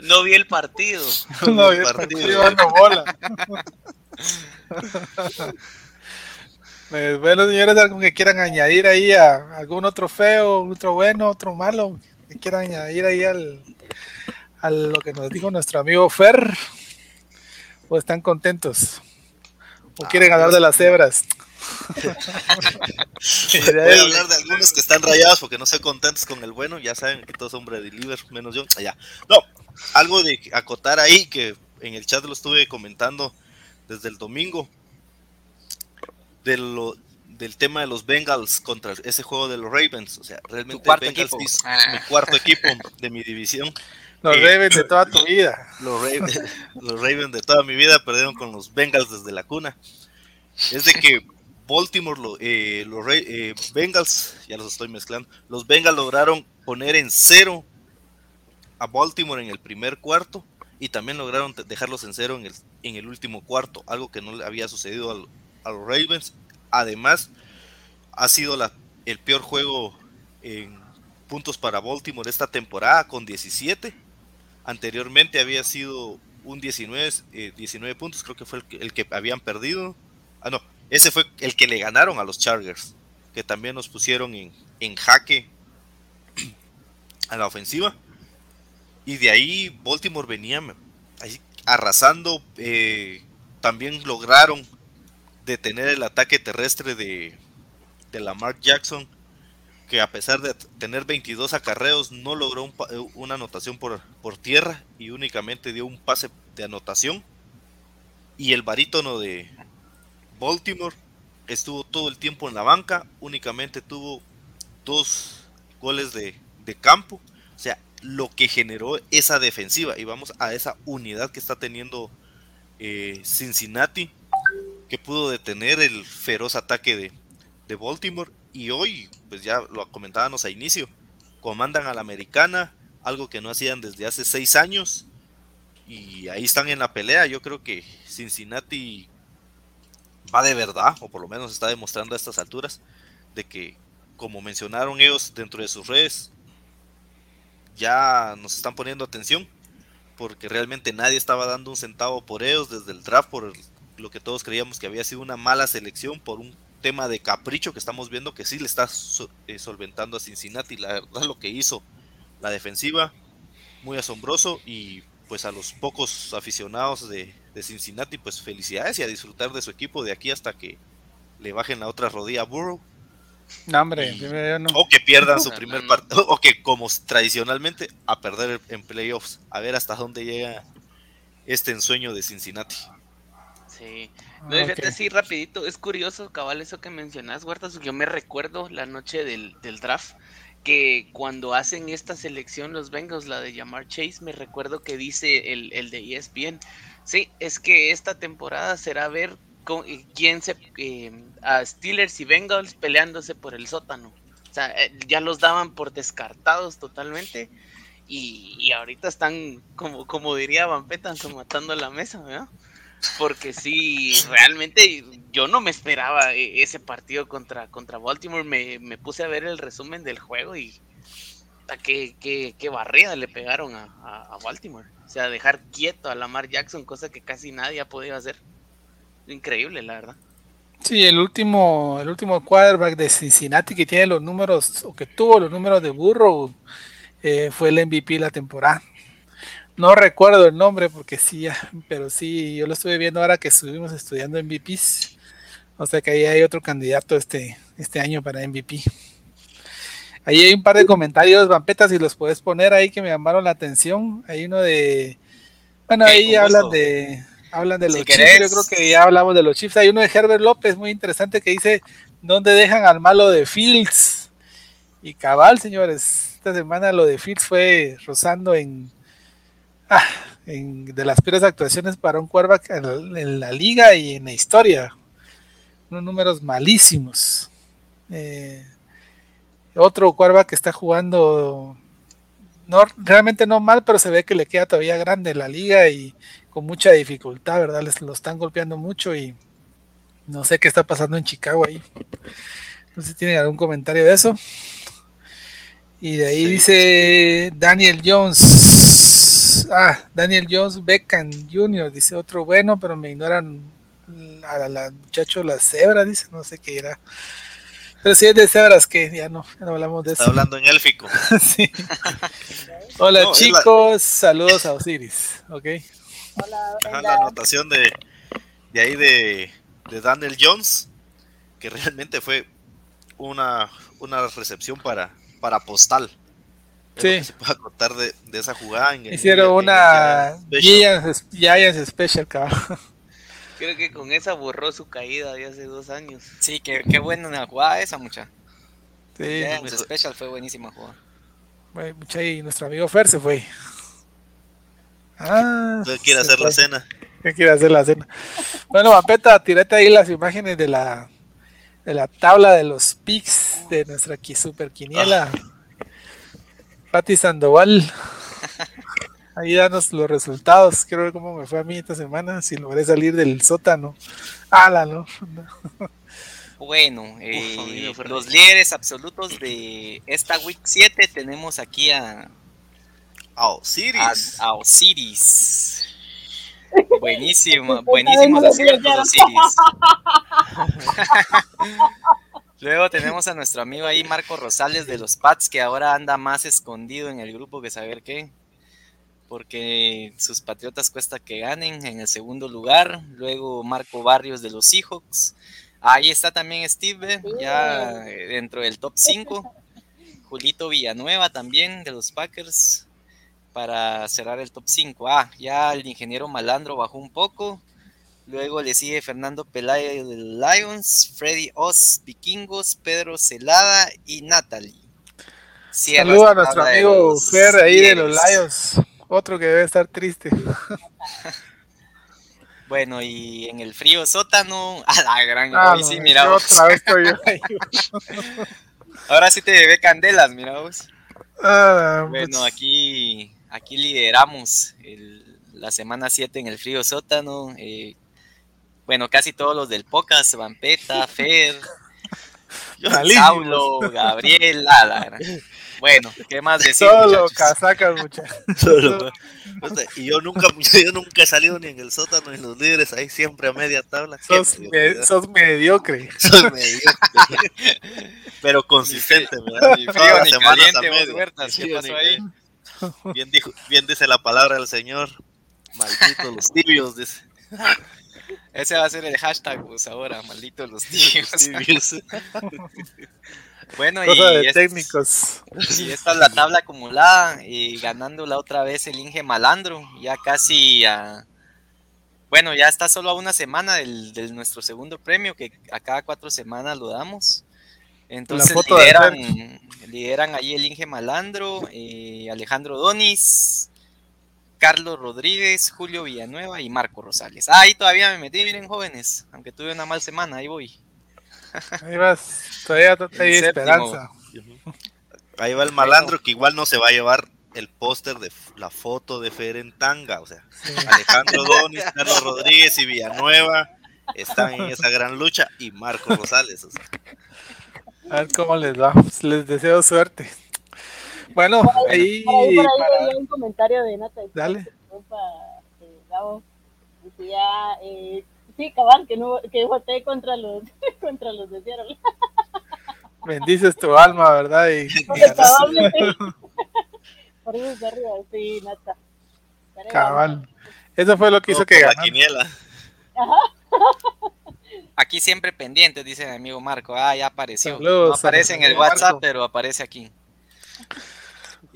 No vi el partido. No, el el partido. partido dando bola. Pues, bueno, señores, algo que quieran añadir ahí a algún otro feo, otro bueno, otro malo, que quieran añadir ahí al, a lo que nos dijo nuestro amigo Fer, o están contentos, o quieren hablar de las cebras. Voy a hablar de algunos que están rayados porque no estoy contentos con el bueno. Ya saben que todos son Brady Liver, menos yo. Allá. No, algo de acotar ahí que en el chat lo estuve comentando desde el domingo. de lo, del tema de los Bengals contra ese juego de los Ravens. O sea, realmente Bengals equipo. es Ah. mi cuarto equipo de mi división. Los Eh, Ravens de toda tu vida. Los Ravens, los Ravens de toda mi vida perdieron con los Bengals desde la cuna. Es de que Baltimore, lo- eh, los eh, Bengals, ya los estoy mezclando, los Bengals lograron poner en cero a Baltimore en el primer cuarto y también lograron dejarlos en cero en el, en el último cuarto, algo que no le había sucedido al- a los Ravens. Además, ha sido la, el peor juego en puntos para Baltimore esta temporada con 17. Anteriormente había sido un 19, eh, 19 puntos, creo que fue el que, el que habían perdido. Ah, no, ese fue el que le ganaron a los Chargers, que también nos pusieron en, en jaque a la ofensiva. Y de ahí Baltimore venía ahí arrasando. eh, también lograron detener el ataque terrestre de, de Lamar Jackson, que a pesar de tener 22 acarreos, no logró un eh, una anotación por, por tierra y únicamente dio un pase de anotación. Y el barítono de Baltimore estuvo todo el tiempo en la banca, únicamente tuvo dos goles de, de campo. O sea, lo que generó esa defensiva. Y vamos a esa unidad que está teniendo eh, Cincinnati, que pudo detener el feroz ataque de, de Baltimore. Y hoy, pues ya lo comentábamos a inicio, comandan a la americana, algo que no hacían desde hace seis años. Y ahí están en la pelea. Yo creo que Cincinnati va de verdad, o por lo menos está demostrando a estas alturas, de que, como mencionaron ellos dentro de sus redes, ya nos están poniendo atención, porque realmente nadie estaba dando un centavo por ellos desde el draft, por el- lo que todos creíamos que había sido una mala selección, por un tema de capricho que estamos viendo que sí le está so- eh, solventando a Cincinnati. La verdad, lo que hizo la defensiva, muy asombroso, y pues a los pocos aficionados de, de Cincinnati, pues felicidades y a disfrutar de su equipo de aquí hasta que le bajen la otra rodilla a Burrow. No, hombre, Y- primero yo no. O que pierdan su primer partido, o que como tradicionalmente a perder en playoffs, a ver hasta dónde llega este ensueño de Cincinnati. Sí. Ah, No, fíjate ok. así rapidito, es curioso, cabal, eso que mencionas, Huertas, yo me recuerdo la noche del, del draft, que cuando hacen esta selección los Bengals, la de llamar Chase, me recuerdo que dice el, el de ESPN, sí, es que esta temporada será ver con, eh, quién se, eh, a Steelers y Bengals peleándose por el sótano. O sea, eh, ya los daban por descartados totalmente. Y, y ahorita están, como, como diría Van Petanson, matando la mesa, ¿verdad? Porque sí, realmente yo no me esperaba eh, ese partido contra, contra Baltimore. Me, me puse a ver el resumen del juego y qué, qué, qué barrida le pegaron a, a- Baltimore. O sea, dejar quieto a Lamar Jackson, cosa que casi nadie ha podido hacer. Increíble, la verdad. Sí, el último, el último quarterback de Cincinnati que tiene los números, o que tuvo los números de Burrow, eh, fue el MVP la temporada. No recuerdo el nombre porque sí, pero sí, yo lo estuve viendo ahora que estuvimos estudiando MVPs. O sea que ahí hay otro candidato este, este año para MVP. Ahí hay un par de comentarios, Vampetas, si los puedes poner ahí que me llamaron la atención. Hay uno de. Bueno, ahí hablan de. Hablan de Si los chips, querés. yo creo que ya hablamos de los chips. Hay uno de Herbert López, muy interesante, que dice: ¿Dónde dejan al malo de Fields? Y cabal, señores, esta semana lo de Fields fue rozando en, ah, en de las peores actuaciones para un quarterback en la, en la liga y en la historia. Unos números malísimos. Eh, otro quarterback que está jugando no realmente no mal, pero se ve que le queda todavía grande la liga y con mucha dificultad, ¿verdad? Les lo están golpeando mucho y no sé qué está pasando en Chicago ahí. No sé si tienen algún comentario de eso. Y de ahí Sí. dice Daniel Jones. Ah, Daniel Jones Beckham Jr. Dice otro bueno, pero me ignoran a la, la muchacho la cebra, dice, no sé qué era. Pero si es de cebras que ya no, ya no hablamos de Está eso. hablando en élfico. Sí. Hola No, es la- chicos, saludos a Osiris, ¿ok? Hola, Ajá, venga. la anotación de, de ahí de, de Daniel Jones, que realmente fue una, una recepción para, para postal. Sí. que se puede contar de, de esa jugada. En el- Hicieron en el una Giants Special. Giants, Giants Special, cabrón. Creo que con esa borró su caída de hace dos años. Sí, qué, qué buena jugada esa, mucha. Sí, en su special fue buenísima jugada. mucha, y nuestro amigo Fer se fue. Ah, No quiere hacer la cena. ¿Qué quiere hacer la cena? Bueno, Vampeta, tirate ahí las imágenes de la de la tabla de los picks de nuestra qui- super quiniela. Pati Sandoval. Ahí danos los resultados. Quiero ver cómo me fue a mí esta semana. Si logré salir del sótano. ¡Hala, no! Bueno, eh, los re- líderes absolutos de esta Week 7 tenemos aquí a, a, Osiris. a Osiris. Buenísimo, buenísimos aciertos. Osiris. Luego tenemos a nuestro amigo ahí, Marco Rosales de los Pats, que ahora anda más escondido en el grupo que saber qué. Porque sus Patriotas cuesta que ganen en el segundo lugar. Luego Marco Barrios de los Seahawks. Ahí está también Steve, ya eh, dentro del top 5. Julito Villanueva también de los Packers para cerrar el top 5. Ah, ya el ingeniero Malandro bajó un poco. Luego le sigue Fernando Pelayo de Lions, Freddy Oz, Vikingos, Pedro Celada y Natalie. Cierra Saludos a nuestro amigo los Fer ahí de los. Lions. Otro que debe estar triste. Bueno, y en el frío sótano, a la gran. Ah, hoy no, sí, mira vos. otra vez estoy yo ahí. Ahora sí te bebé candelas, mira vos. Ah, Bueno, pues, aquí, aquí lideramos el- la semana 7 en el frío sótano. eh, bueno, casi todos los del Pocas, Vampeta, Fer. Saulo, Gabriel, la gran. Bueno, ¿qué más decir? Solo muchachos? casacas, muchachos. Y yo nunca, yo nunca he salido ni en el sótano ni en los líderes, ahí siempre a media tabla. Sos, me- mediocridad. sos mediocre. Mediocre. Pero consistente, ¿verdad? Todas frío ni caliente. Huertas. Bien, dijo, bien dice la palabra del Señor. Malditos los tibios, dice. Ese va a ser el hashtag, pues ahora, malditos los tíos. Tibios. Bueno, Cosa y de es- técnicos. Y esta es la tabla acumulada, y ganándola otra vez el Inge Malandro, ya casi a... Bueno, ya está solo a una semana del, del nuestro segundo premio, que a cada cuatro semanas lo damos. Entonces lideran, lideran ahí el Inge Malandro, eh, Alejandro Donis, Carlos Rodríguez, Julio Villanueva y Marco Rosales. Ah, ahí todavía me metí, miren jóvenes, aunque tuve una mal semana, ahí voy. Ahí vas. Todavía no hay esperanza. Ahí va el malandro que igual no se va a llevar el póster de la foto de Fer en tanga. O sea, Alejandro Donis, Carlos Rodríguez y Villanueva están en esa gran lucha y Marco Rosales. o sea. A ver cómo les va. Les deseo suerte. Bueno, ahí. Por ahí, por ahí para- veía un comentario de Nata. Dale. Eh, Gabo, decía, eh, sí, cabal, que, no, que voté contra los, contra los de Seattle. Bendices tu alma, ¿verdad? Y, y Porque ganas. cabal, sí. Por eso está arriba, sí, Nata. Pero Cabal. Eso fue lo que hizo que la ganara. quiniela. Aquí siempre pendientes, dice mi amigo Marco. Ah, ya apareció. Saludos no aparece en el Marco. WhatsApp, pero aparece aquí.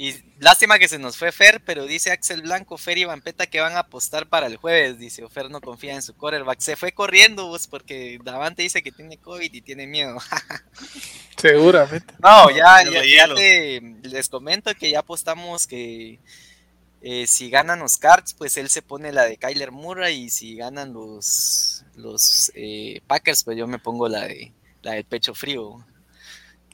Y lástima que se nos fue Fer, pero dice Axel Blanco, Fer y Vampeta que van a apostar para el jueves. Dice, o Fer no confía en su quarterback. Se fue corriendo, vos, porque Davante dice que tiene COVID y tiene miedo. Seguramente. No, ya, ya, ya te- les comento que ya apostamos que eh, si ganan los Cards, pues él se pone la de Kyler Murray y si ganan los, los eh, Packers, pues yo me pongo la de la del pecho frío.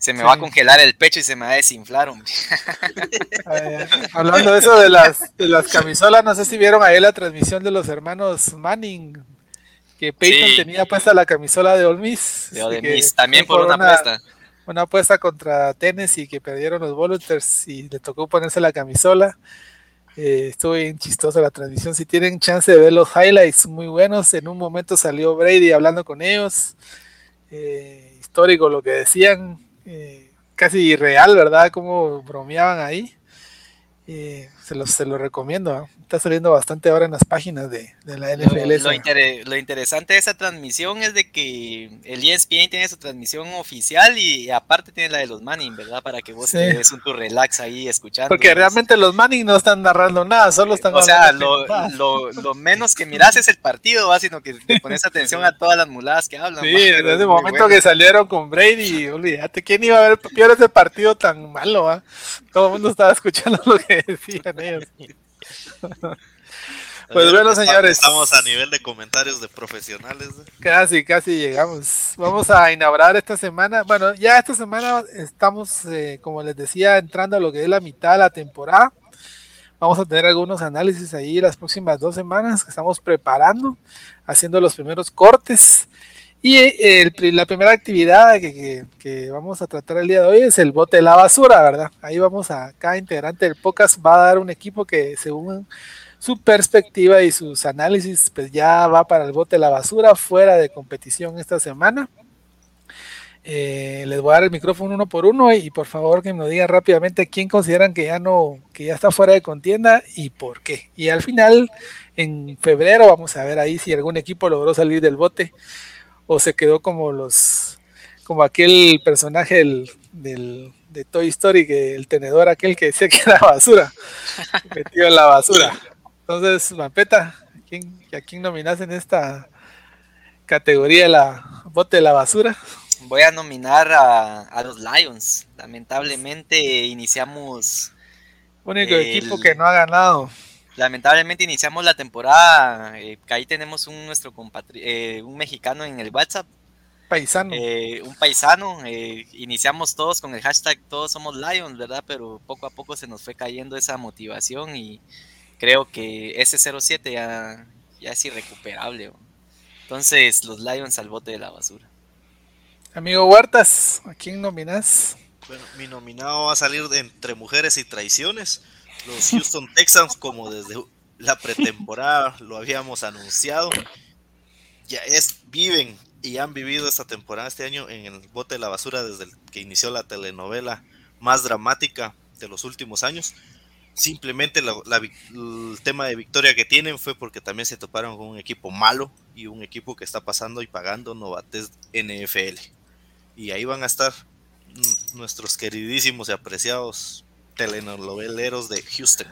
Se me Sí. va a congelar el pecho y se me va a desinflar, hombre. Eh, hablando de eso de las, de las camisolas, no sé si vieron ahí la transmisión de los hermanos Manning, que Peyton Sí. tenía puesta la camisola de Ole Miss. De Ole Miss, también por una apuesta. Una apuesta contra Tennessee que perdieron los Volunteers y le tocó ponerse la camisola. Eh, estuvo bien chistosa la transmisión. Si tienen chance de ver los highlights, muy buenos. En un momento salió Brady hablando con ellos. Eh, histórico lo que decían. Eh, casi irreal, ¿verdad? Cómo bromeaban ahí. Eh, se, lo, se lo recomiendo. ¿ah? Está saliendo bastante ahora en las páginas de, de la Lo, NFL. lo esa. inter- lo interesante de esa transmisión es de que el ESPN tiene su transmisión oficial y aparte tiene la de los Manning, ¿verdad? Para que vos Sí. te des un tu relax ahí escuchando. Porque realmente los Manning no están narrando nada, solo están O sea, lo, lo, lo menos que miras es el partido, ¿va? sino que te pones atención a todas las muladas que hablan. Sí, ¿va? Pero desde es el muy momento bueno. que salieron con Brady, olvídate, ¿quién iba a ver peor ese partido tan malo? va? Todo el mundo estaba escuchando lo que decían ellos. Pues bueno, señores. Estamos a nivel de comentarios de profesionales. ¿eh? Casi, casi llegamos. Vamos a inaugurar esta semana. Bueno, ya esta semana estamos, eh, como les decía, entrando a lo que es la mitad de la temporada. Vamos a tener algunos análisis ahí las próximas dos semanas que estamos preparando, haciendo los primeros cortes. Y eh, la primera actividad que, vamos a tratar el día de hoy es el bote de la basura, ¿verdad? Ahí vamos a, cada integrante del podcast va a dar un equipo que según su perspectiva y sus análisis, pues ya va para el bote de la basura, fuera de competición esta semana. Eh, les voy a dar el micrófono uno por uno y, por favor que me digan rápidamente quién consideran que ya no, que ya está fuera de contienda y por qué. Y al final, en febrero, vamos a ver ahí si algún equipo logró salir del bote o se quedó como los, como aquel personaje del, del- de Toy Story, que el tenedor aquel que decía que era basura, metido en la basura. Entonces, Mampeta, ¿a quién, ¿a quién nominas en esta categoría de la bote de la basura? Voy a nominar a, a los Lions. Lamentablemente iniciamos Único El- equipo que no ha ganado. Lamentablemente iniciamos la temporada, eh, que ahí tenemos un nuestro compatri- eh, un mexicano en el WhatsApp, Paisano. eh, un paisano, eh, iniciamos todos con el hashtag todos somos Lions, ¿verdad? Pero poco a poco se nos fue cayendo esa motivación y creo que ese 07 ya, ya es irrecuperable. ¿o? Entonces los Lions al bote de la basura. Amigo Huertas, ¿a quién nominas? Bueno, mi nominado va a salir de entre mujeres y traiciones. Los Houston Texans, como desde la pretemporada lo habíamos anunciado, ya es, viven y han vivido esta temporada este año en el bote de la basura desde el que inició la telenovela más dramática de los últimos años. Simplemente la- el tema de victoria que tienen fue porque también se toparon con un equipo malo y un equipo que está pasando y pagando novates NFL. Y ahí van a estar nuestros queridísimos y apreciados telenoveleros de Houston.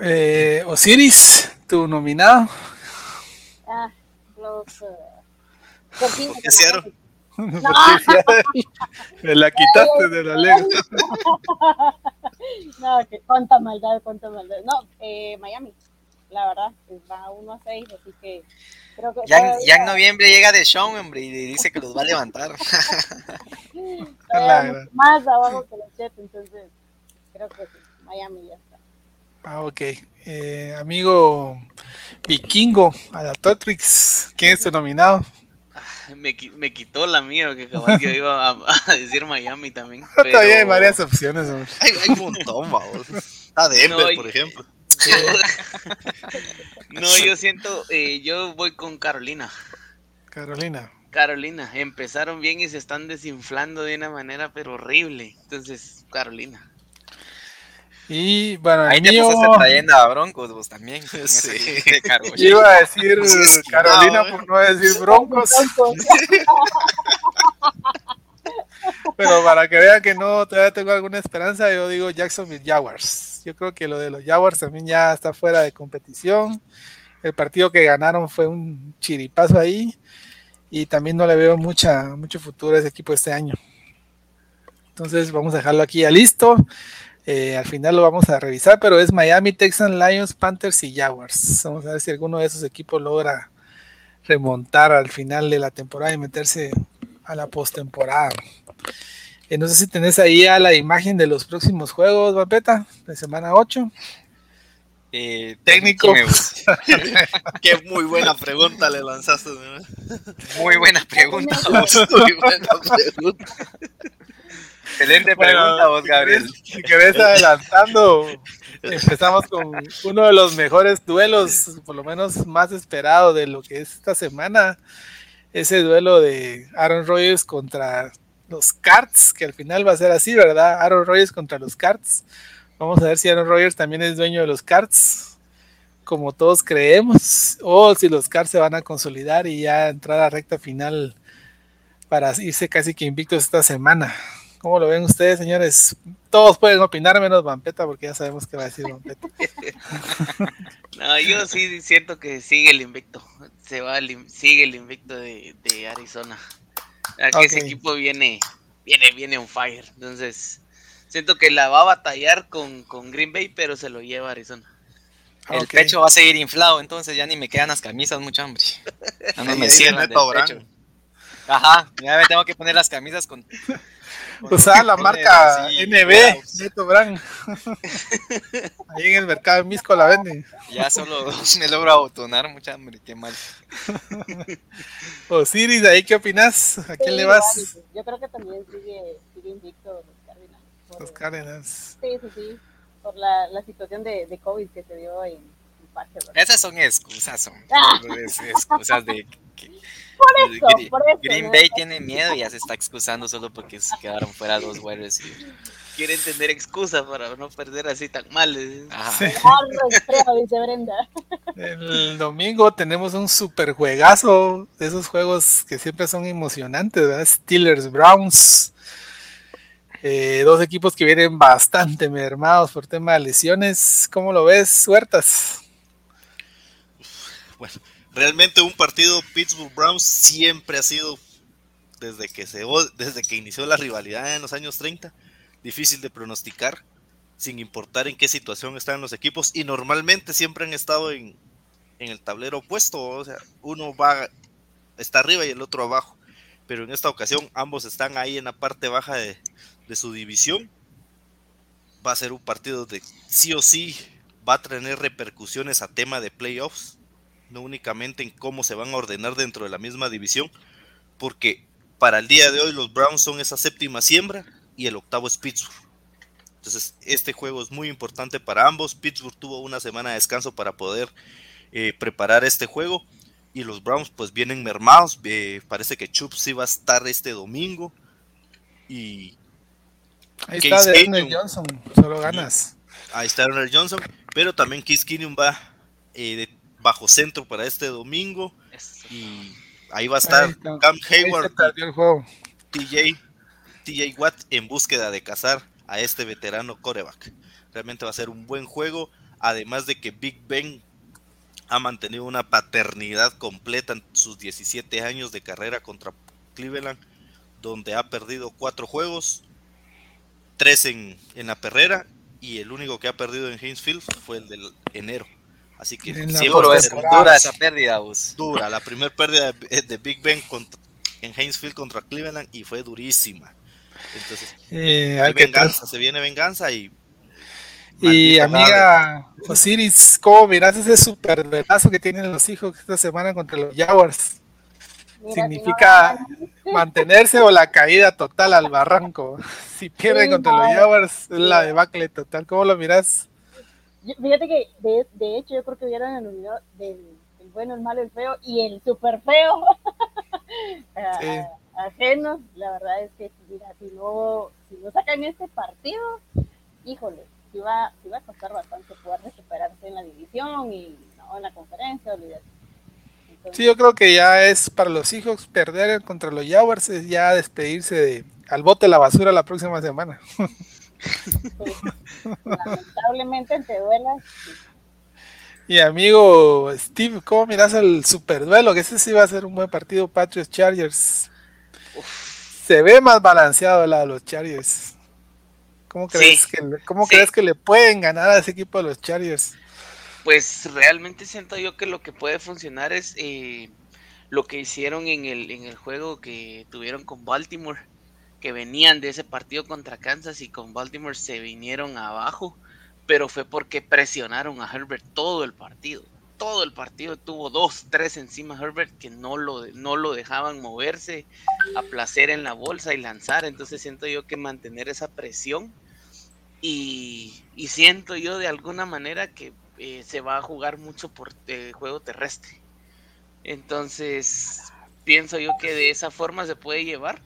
Eh, Osiris, tu nominado. Ah, los. eh, Delfines ¿Por de qué. Porque sí, me la quitaste de la lengua. No, que cuánta maldad, cuánta maldad. No, eh, Miami, la verdad, pues va 1 a 6, así que creo que. Ya en, todavía- ya en noviembre llega de Sean, hombre, y dice que los va a levantar. más abajo que los Jets, entonces creo que sí, Miami ya está. Ah, ok. Eh, amigo Vikingo, a la Totrix, ¿quién es tu nominado? Me, qui- me quitó la mía, que cabal que iba a, a decir Miami también. Todavía hay varias opciones. Hay, hay un montón, babos. Está Denver, No, por ejemplo. No, yo siento, eh, yo voy con Carolina. Carolina. Carolina, empezaron bien y se están desinflando de una manera pero horrible. Entonces, Carolina. Y bueno, Ahí te mío, pasaste trayendo a Broncos vos también. Sí. yo iba a decir es Carolina por no decir Broncos, Broncos. pero para que vean que no todavía tengo alguna esperanza, yo digo Jacksonville Jaguars. Yo creo que lo de los Jaguars también ya está fuera de competición. El partido que ganaron fue un chiripazo ahí y también no le veo mucha, mucho futuro a ese equipo este año. Entonces vamos a dejarlo aquí ya listo. Eh, al final lo vamos a revisar, pero es Miami, Texans, Lions, Panthers y Jaguars. Vamos a ver si alguno de esos equipos logra remontar al final de la temporada y meterse a la postemporada. Eh, no sé si tenés ahí ya la imagen de los próximos juegos, Vapeta, de semana 8. Eh, Técnico. Qué muy buena pregunta le lanzaste. ¿no? Muy buena pregunta. Muy buena pregunta. Excelente Bueno, pregunta, vos, Gabriel. Si querés adelantando, empezamos con uno de los mejores duelos, por lo menos más esperado de lo que es esta semana. Ese duelo de Aaron Rodgers contra los Cards, que al final va a ser así, ¿verdad? Aaron Rodgers contra los Cards. Vamos a ver si Aaron Rodgers también es dueño de los Cards, como todos creemos, o si los Cards se van a consolidar y ya entrar a recta final para irse casi que invictos esta semana. ¿Cómo lo ven ustedes, señores? Todos pueden opinar menos Vampeta, porque ya sabemos que va a decir Vampeta. no, yo sí siento que sigue el invicto. Se va sigue el invicto de, Arizona. Aquí ese equipo viene, viene, viene on fire. Entonces, siento que la va a batallar con, Green Bay, pero se lo lleva Arizona. El pecho va a seguir inflado, entonces ya ni me quedan las camisas, mucha hambre. no me cierran Ajá, ya me tengo que poner las camisas con Usaba la marca NB, Neto Brand. Ahí en el mercado de Misco la venden. Ya solo me logro abotonar, mucha hambre, qué mal. Osiris, ¿ahí qué opinas? ¿A quién le vas? Yo creo que también sigue, sigue invicto los Cardinals. los Cardinals. Sí, sí, sí. Por la, la situación de, de COVID que se dio en, en Esas son excusas, son ah. excusas de por eso, Green, por eso. Green Bay tiene miedo y ya se está excusando solo porque se quedaron fuera dos wide Quieren tener excusa para no perder así tan mal. El domingo tenemos un super juegazo de esos juegos que siempre son emocionantes, ¿verdad? Steelers Browns. Eh, dos equipos que vienen bastante mermados por tema de lesiones. ¿Cómo lo ves, Huertas? Bueno, realmente un partido Pittsburgh Browns siempre ha sido, desde que, se, desde que inició la rivalidad en los años 30, difícil de pronosticar, sin importar en qué situación están los equipos, y normalmente siempre han estado en, en el tablero opuesto, o sea, uno va, está arriba y el otro abajo, pero en esta ocasión ambos están ahí en la parte baja de, de su división. Va a ser un partido de sí o sí va a tener repercusiones a tema de playoffs no únicamente en cómo se van a ordenar dentro de la misma división, porque para el día de hoy los Browns son esa séptima siembra y el octavo es Pittsburgh. Entonces, este juego es muy importante para ambos. Pittsburgh tuvo una semana de descanso para poder eh, preparar este juego. Y los Browns pues vienen mermados. Eh, parece que Chubb sí va a estar este domingo. Y... Ahí está Ernest Johnson, solo ganas. Ahí está Ernest Johnson. Pero también Keith Keenum va eh, bajo centro para este domingo. Y ahí va a estar Cam Hayward, TJ, TJ Watt en búsqueda de cazar a este veterano coreback. Realmente va a ser un buen juego, además de que Big Ben ha mantenido una paternidad completa en sus 17 años de carrera contra Cleveland, donde ha perdido cuatro juegos, tres en, en la perrera y el único que ha perdido en Hainesfield fue el del enero. Así que duro es, dura esa pérdida, Dura, la primera pérdida de, Big Ben en Hainesfield contra Cleveland y fue durísima. Entonces, eh, hay venganza, se viene venganza y. Y amiga Osiris, ¿cómo miras ese super velazo que tienen los hijos esta semana contra los Jaguars? Significa mantenerse o la caída total al barranco. Si pierden contra los Jaguars, es la debacle total. ¿Cómo lo Fíjate que, de, de, hecho, yo creo que hubieran el unido del, bueno, el malo, el feo y el super feo ajenos. La verdad es que, mira, si no, si no sacan este partido, híjole, si va, si va a costar bastante poder recuperarse en la división y no en la conferencia, olvídate. sí, yo creo que ya es para los hijos perder contra los Jaguars, es ya despedirse de, al bote de la basura la próxima semana. lamentablemente te duela. Y amigo Steve, ¿cómo miras el super duelo? Que ese sí va a ser un buen partido, Patriots Chargers. Se ve más balanceado el lado de los Chargers. ¿Cómo crees, que, cómo crees que le pueden ganar a ese equipo de los Chargers? Pues realmente siento yo que lo que puede funcionar es eh, lo que hicieron en el, en el juego que tuvieron con Baltimore que venían de ese partido contra Kansas y con Baltimore se vinieron abajo, pero fue porque presionaron a Herbert todo el partido. Todo el partido tuvo dos, tres encima Herbert que no lo, no lo dejaban moverse a placer en la bolsa y lanzar. Entonces siento yo que mantener esa presión y, siento yo de alguna manera que eh, se va a jugar mucho por eh, juego terrestre. Entonces pienso yo que de esa forma se puede llevar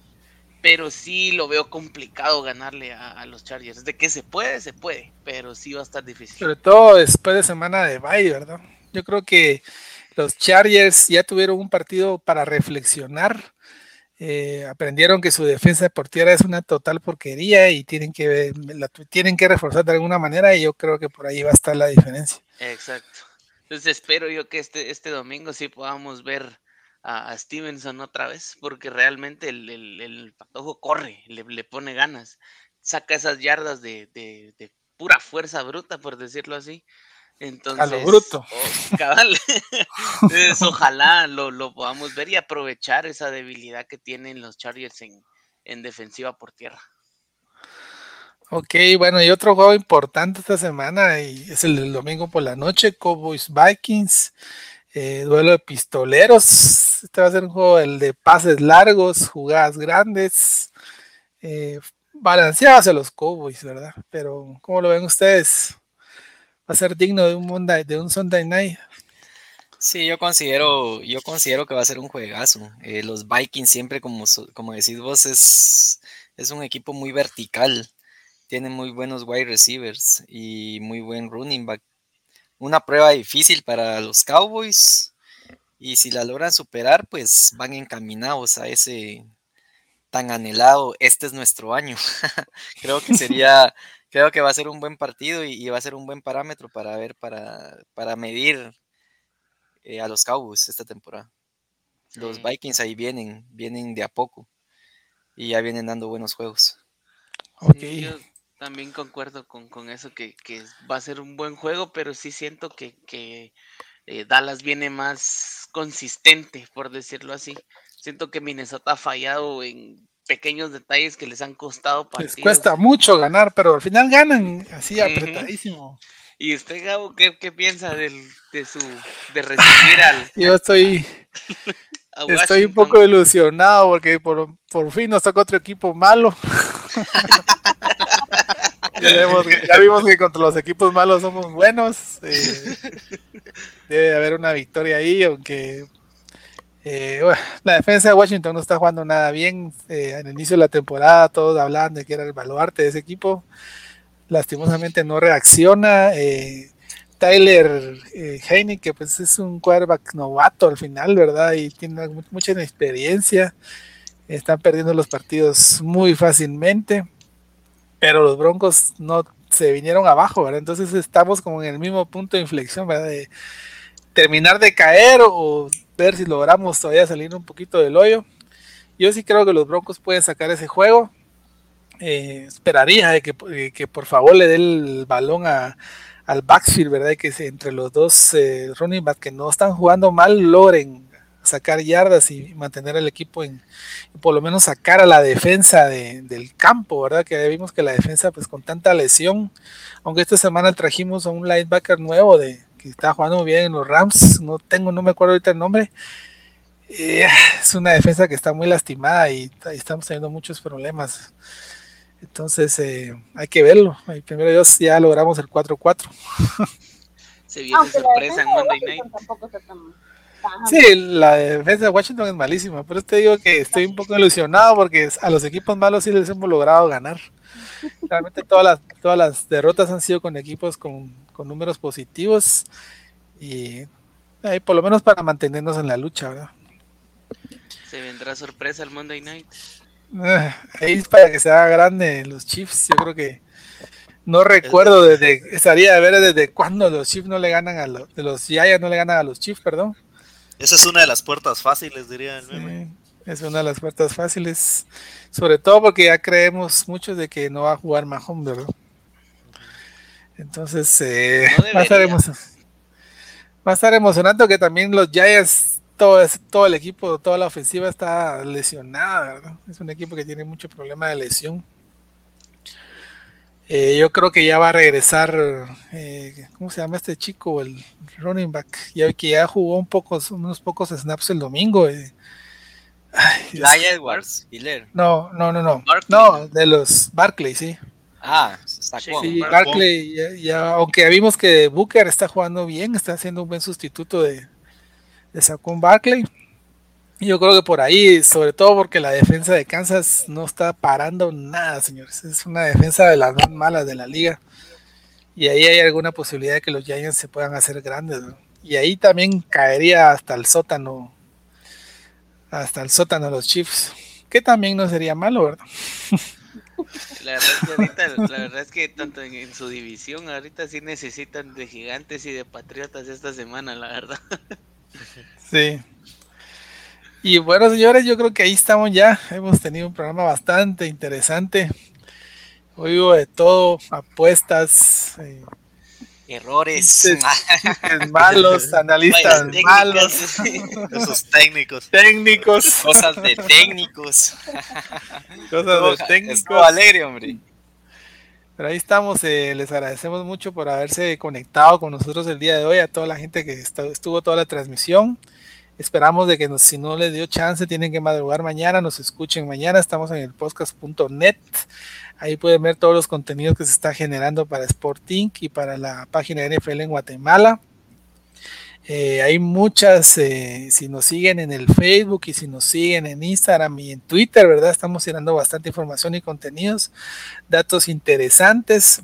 pero sí lo veo complicado ganarle a, a los Chargers. De que se puede, se puede, pero sí va a estar difícil. Sobre todo después de semana de bye, ¿verdad? Yo creo que los Chargers ya tuvieron un partido para reflexionar. eh, aprendieron que su defensa por tierra es una total porquería y tienen que, la tienen que reforzar de alguna manera y yo creo que por ahí va a estar la diferencia. Exacto. Entonces espero yo que este, este domingo sí podamos ver a, a Stevenson otra vez, porque realmente el, el, el Patojo corre, le, le pone ganas, saca esas yardas de, de, de pura fuerza bruta, por decirlo así. Entonces, A lo bruto. oh, cabal. Entonces, ojalá lo, lo podamos ver y aprovechar esa debilidad que tienen los Chargers en, en defensiva por tierra. Ok, bueno, y otro juego importante esta semana y es el del domingo por la noche, Cowboys Vikings, eh, duelo de pistoleros. Este va a ser un juego el de pases largos, jugadas grandes, eh, balanceado hacia los Cowboys, ¿verdad? Pero, ¿cómo lo ven ustedes? Va a ser digno de un Sunday night. Sí, yo considero, yo considero que va a ser un juegazo. Eh, los Vikings siempre, como, como decís vos, es, es un equipo muy vertical. Tienen muy buenos wide receivers y muy buen running back. Una prueba difícil para los Cowboys. Y si la logran superar, pues van encaminados a ese tan anhelado. Este es nuestro año. Creo que sería, creo que va a ser un buen partido y, y va a ser un buen parámetro para ver, para, para medir eh, a los Cowboys esta temporada. Los. Vikings ahí vienen, vienen de a poco y ya vienen dando buenos juegos. Yo también concuerdo con, con eso, que, que va a ser un buen juego, pero sí siento que, que eh, Dallas viene más consistente, por decirlo así. Siento que Minnesota ha fallado en pequeños detalles que les han costado Les cuesta mucho ganar, pero al final ganan así apretadísimo. ¿Y usted, Gabo, qué, qué piensa del, de su de recibir al Yo estoy, estoy un poco ilusionado porque por, por fin nos toca otro equipo malo. ya, vimos que contra los equipos malos somos buenos. eh, debe haber una victoria ahí, aunque eh, la defensa de Washington no está jugando nada bien. eh, al inicio de la temporada todos hablaban de que era el baluarte de ese equipo. Lastimosamente no reacciona. eh, Tyler eh, Heine, que pues es un quarterback novato al final, ¿verdad? Y tiene mu- mucha inexperiencia. Están perdiendo los partidos muy fácilmente. Pero los Broncos no se vinieron abajo, ¿verdad? Entonces estamos como en el mismo punto de inflexión, ¿verdad? De terminar de caer o ver si logramos todavía salir un poquito del hoyo. Yo sí creo que los Broncos pueden sacar ese juego. Eh, esperaría de que, por favor le dé el balón a, al backfield, ¿verdad? Que entre los dos eh, running back que no están jugando mal logren sacar yardas y mantener el equipo en por lo menos sacar a la defensa de- del campo, ¿verdad? Que vimos que la defensa pues con tanta lesión, aunque esta semana trajimos a un linebacker nuevo de que está jugando muy bien en los Rams, no tengo, no me acuerdo ahorita el nombre. Eh, es una defensa que está muy lastimada y, y estamos teniendo muchos problemas. Entonces eh, hay que verlo. Y primero Dios ya logramos el 4-4. Se viene Aunque sorpresa en Monday Night. Tampoco está tan... Sí, la defensa de Washington es malísima, pero te digo que estoy un poco ilusionado porque a los equipos malos sí les hemos logrado ganar. Realmente todas las, todas las derrotas han sido con equipos con, con números positivos y eh, por lo menos para mantenernos en la lucha, ¿verdad? Se vendrá sorpresa el Monday Night. Eh, Ahí es para que se haga grande los Chiefs, yo creo que no recuerdo desde, estaría de ver desde cuándo los Chiefs no le ganan a los, de los Giants no le ganan a los Chiefs, perdón. Esa es una de las puertas fáciles, diría el meme. Sí, es una de las puertas fáciles, sobre todo porque ya creemos muchos de que no va a jugar Mahomes, ¿verdad? Entonces, eh, No va, a estar va a estar emocionante que también los Giants, todo, todo el equipo, toda la ofensiva está lesionada, ¿verdad? Es un equipo que tiene mucho problema de lesión. Eh, yo creo que ya va a regresar, eh, ¿cómo se llama este chico? El running back, ya que ya jugó un poco, unos pocos snaps el domingo. eh. Ay, Edwards, Hiller. No, no, no, no. Barkley. No, de los Barclay, sí. Ah, sacó. Sí, ya, ya- aunque vimos que Booker está jugando bien, está haciendo un buen sustituto de, de Saquon Barkley. Yo creo que por ahí, sobre todo porque la defensa de Kansas no está parando nada, señores. Es una defensa de las más malas de la liga. Y ahí hay alguna posibilidad de que los Giants se puedan hacer grandes. ¿no? Y ahí también caería hasta el sótano. Hasta el sótano los Chiefs. Que también no sería malo, ¿verdad? La verdad es que ahorita, la verdad es que tanto en, en su división, ahorita sí necesitan de gigantes y de patriotas esta semana, la verdad. Sí. Y bueno, señores, yo creo que ahí estamos ya. Hemos tenido un programa bastante interesante. Hoy hubo de todo, apuestas, eh, Errores. malos, analistas malos. Esos técnicos. técnicos, Cosas de técnicos. cosas de técnicos. alegre, hombre. Pero ahí estamos, eh, les agradecemos mucho por haberse conectado con nosotros el día de hoy, a toda la gente que estuvo toda la transmisión. Esperamos de que si no les dio chance, tienen que madrugar mañana, nos escuchen mañana. Estamos en el podcast.net. Ahí pueden ver todos los contenidos que se está generando para Sporting y para la página de NFL en Guatemala. Eh, hay muchas, eh, si nos siguen en el Facebook y si nos siguen en Instagram y en Twitter, ¿verdad? Estamos tirando bastante información y contenidos, datos interesantes.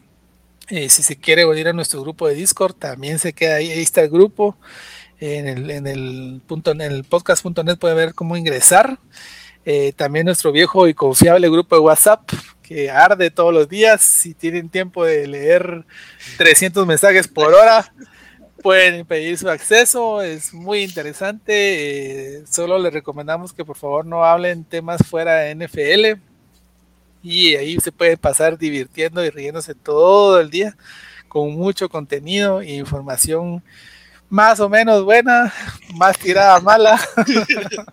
Eh, si se quiere unir a nuestro grupo de Discord, también se queda ahí, ahí está el grupo. En el, en el, punto, en el podcast.net puede ver cómo ingresar. Eh, también nuestro viejo y confiable grupo de WhatsApp que arde todos los días. Si tienen tiempo de leer 300 mensajes por hora, pueden pedir su acceso. Es muy interesante. Eh, solo les recomendamos que por favor no hablen temas fuera de NFL. Y ahí se puede pasar divirtiendo y riéndose todo el día con mucho contenido e información más o menos buena, más tirada mala.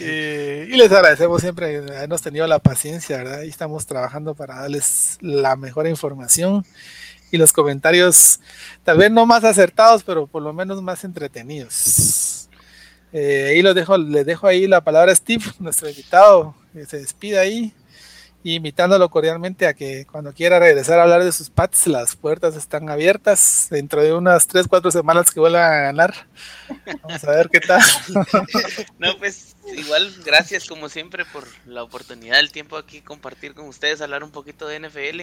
Eh, y les agradecemos siempre habernos tenido la paciencia, ¿verdad? Y estamos trabajando para darles la mejor información y los comentarios, tal vez no más acertados, pero por lo menos más entretenidos. Eh, ahí los dejo, les dejo ahí la palabra a Steve, nuestro invitado, que se despida ahí, invitándolo cordialmente a que cuando quiera regresar a hablar de sus Pats, las puertas están abiertas dentro de unas 3, 4 semanas que vuelvan a ganar. Vamos a ver qué tal. No, pues igual, gracias como siempre por la oportunidad, el tiempo aquí, compartir con ustedes, hablar un poquito de NFL.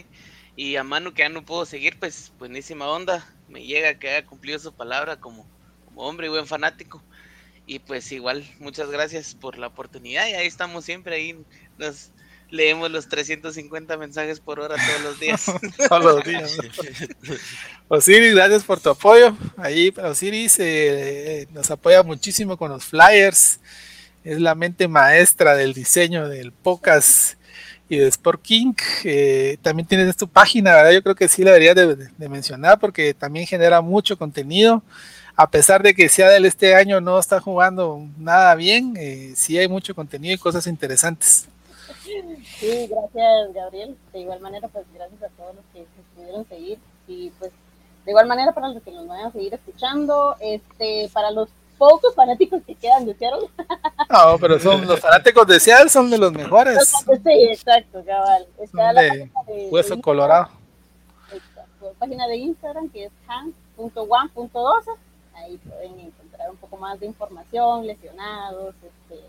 Y a Manu, que ya no puedo seguir, pues buenísima onda. Me llega que haya cumplido su palabra como, como hombre y buen fanático. Y pues igual, muchas gracias por la oportunidad. Y ahí estamos siempre, ahí nos leemos los 350 mensajes por hora todos los días. todos los días. Osiris, gracias por tu apoyo. Ahí Osiris eh, nos apoya muchísimo con los flyers. Es la mente maestra del diseño del podcast y de Sport King. Eh, también tienes tu página, ¿verdad? Yo creo que sí la deberías de, de, mencionar porque también genera mucho contenido. A pesar de que Seattle este año no está jugando nada bien, eh, sí hay mucho contenido y cosas interesantes. Sí, gracias Gabriel. De igual manera, pues gracias a todos los que nos pudieron seguir. Y pues de igual manera para los que nos vayan a seguir escuchando, este, para los pocos fanáticos que quedan de Seattle. No, pero son los fanáticos de Seattle son de los mejores. Sí, exacto, cabal. Está la de página de, hueso de colorado. Exacto. Página de Instagram que es han.one.12. Ahí pueden encontrar un poco más de información, lesionados, este,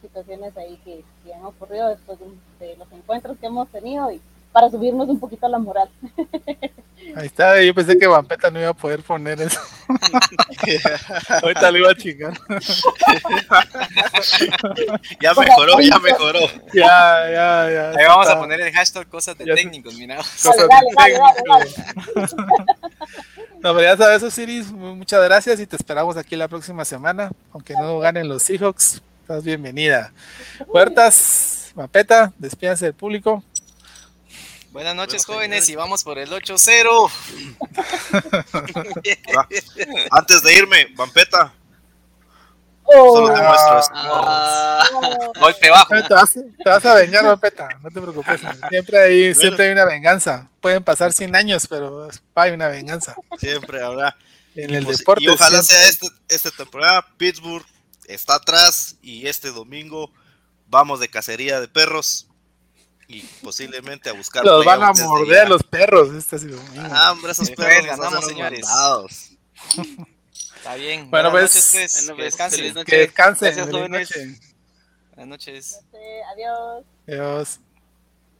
situaciones ahí que, que han ocurrido después de, de, los encuentros que hemos tenido y para subirnos un poquito la moral. Ahí está, yo pensé que Vampeta no iba a poder poner eso. Ahorita lo iba a chingar. ya mejoró, ya mejoró. Ya, ya, ya. Ahí vamos a poner el hashtag cosas de técnicos, mira. Cosas dale, de dale, dale, técnicos. No, pero ya sabes, Osiris, muchas gracias y te esperamos aquí la próxima semana. Aunque no ganen los Seahawks, estás bienvenida. Puertas, Mapeta, despídanse del público. Buenas noches, bueno, jóvenes, y vamos por el 8-0. Antes de irme, Vampeta. Oh, Solo te muestro ah, Golpe bajo. Te vas, te vas a vengar, Vampeta, no te preocupes. Siempre hay, bueno. siempre hay una venganza. Pueden pasar 100 años, pero hay una venganza. Siempre habrá. En el deporte. Y ojalá siempre. sea este, esta temporada. Pittsburgh está atrás y este domingo vamos de cacería de perros y posiblemente a buscar. Los van a morder los perros este domingo. Ah, hombre, esos perros ganamos, señores. Está bien. Bueno, Buenas pues, noches, pues. bueno, que descansen. Que descansen. Gracias, feliz jóvenes. noche. Buenas noches. Este, adiós. Adiós.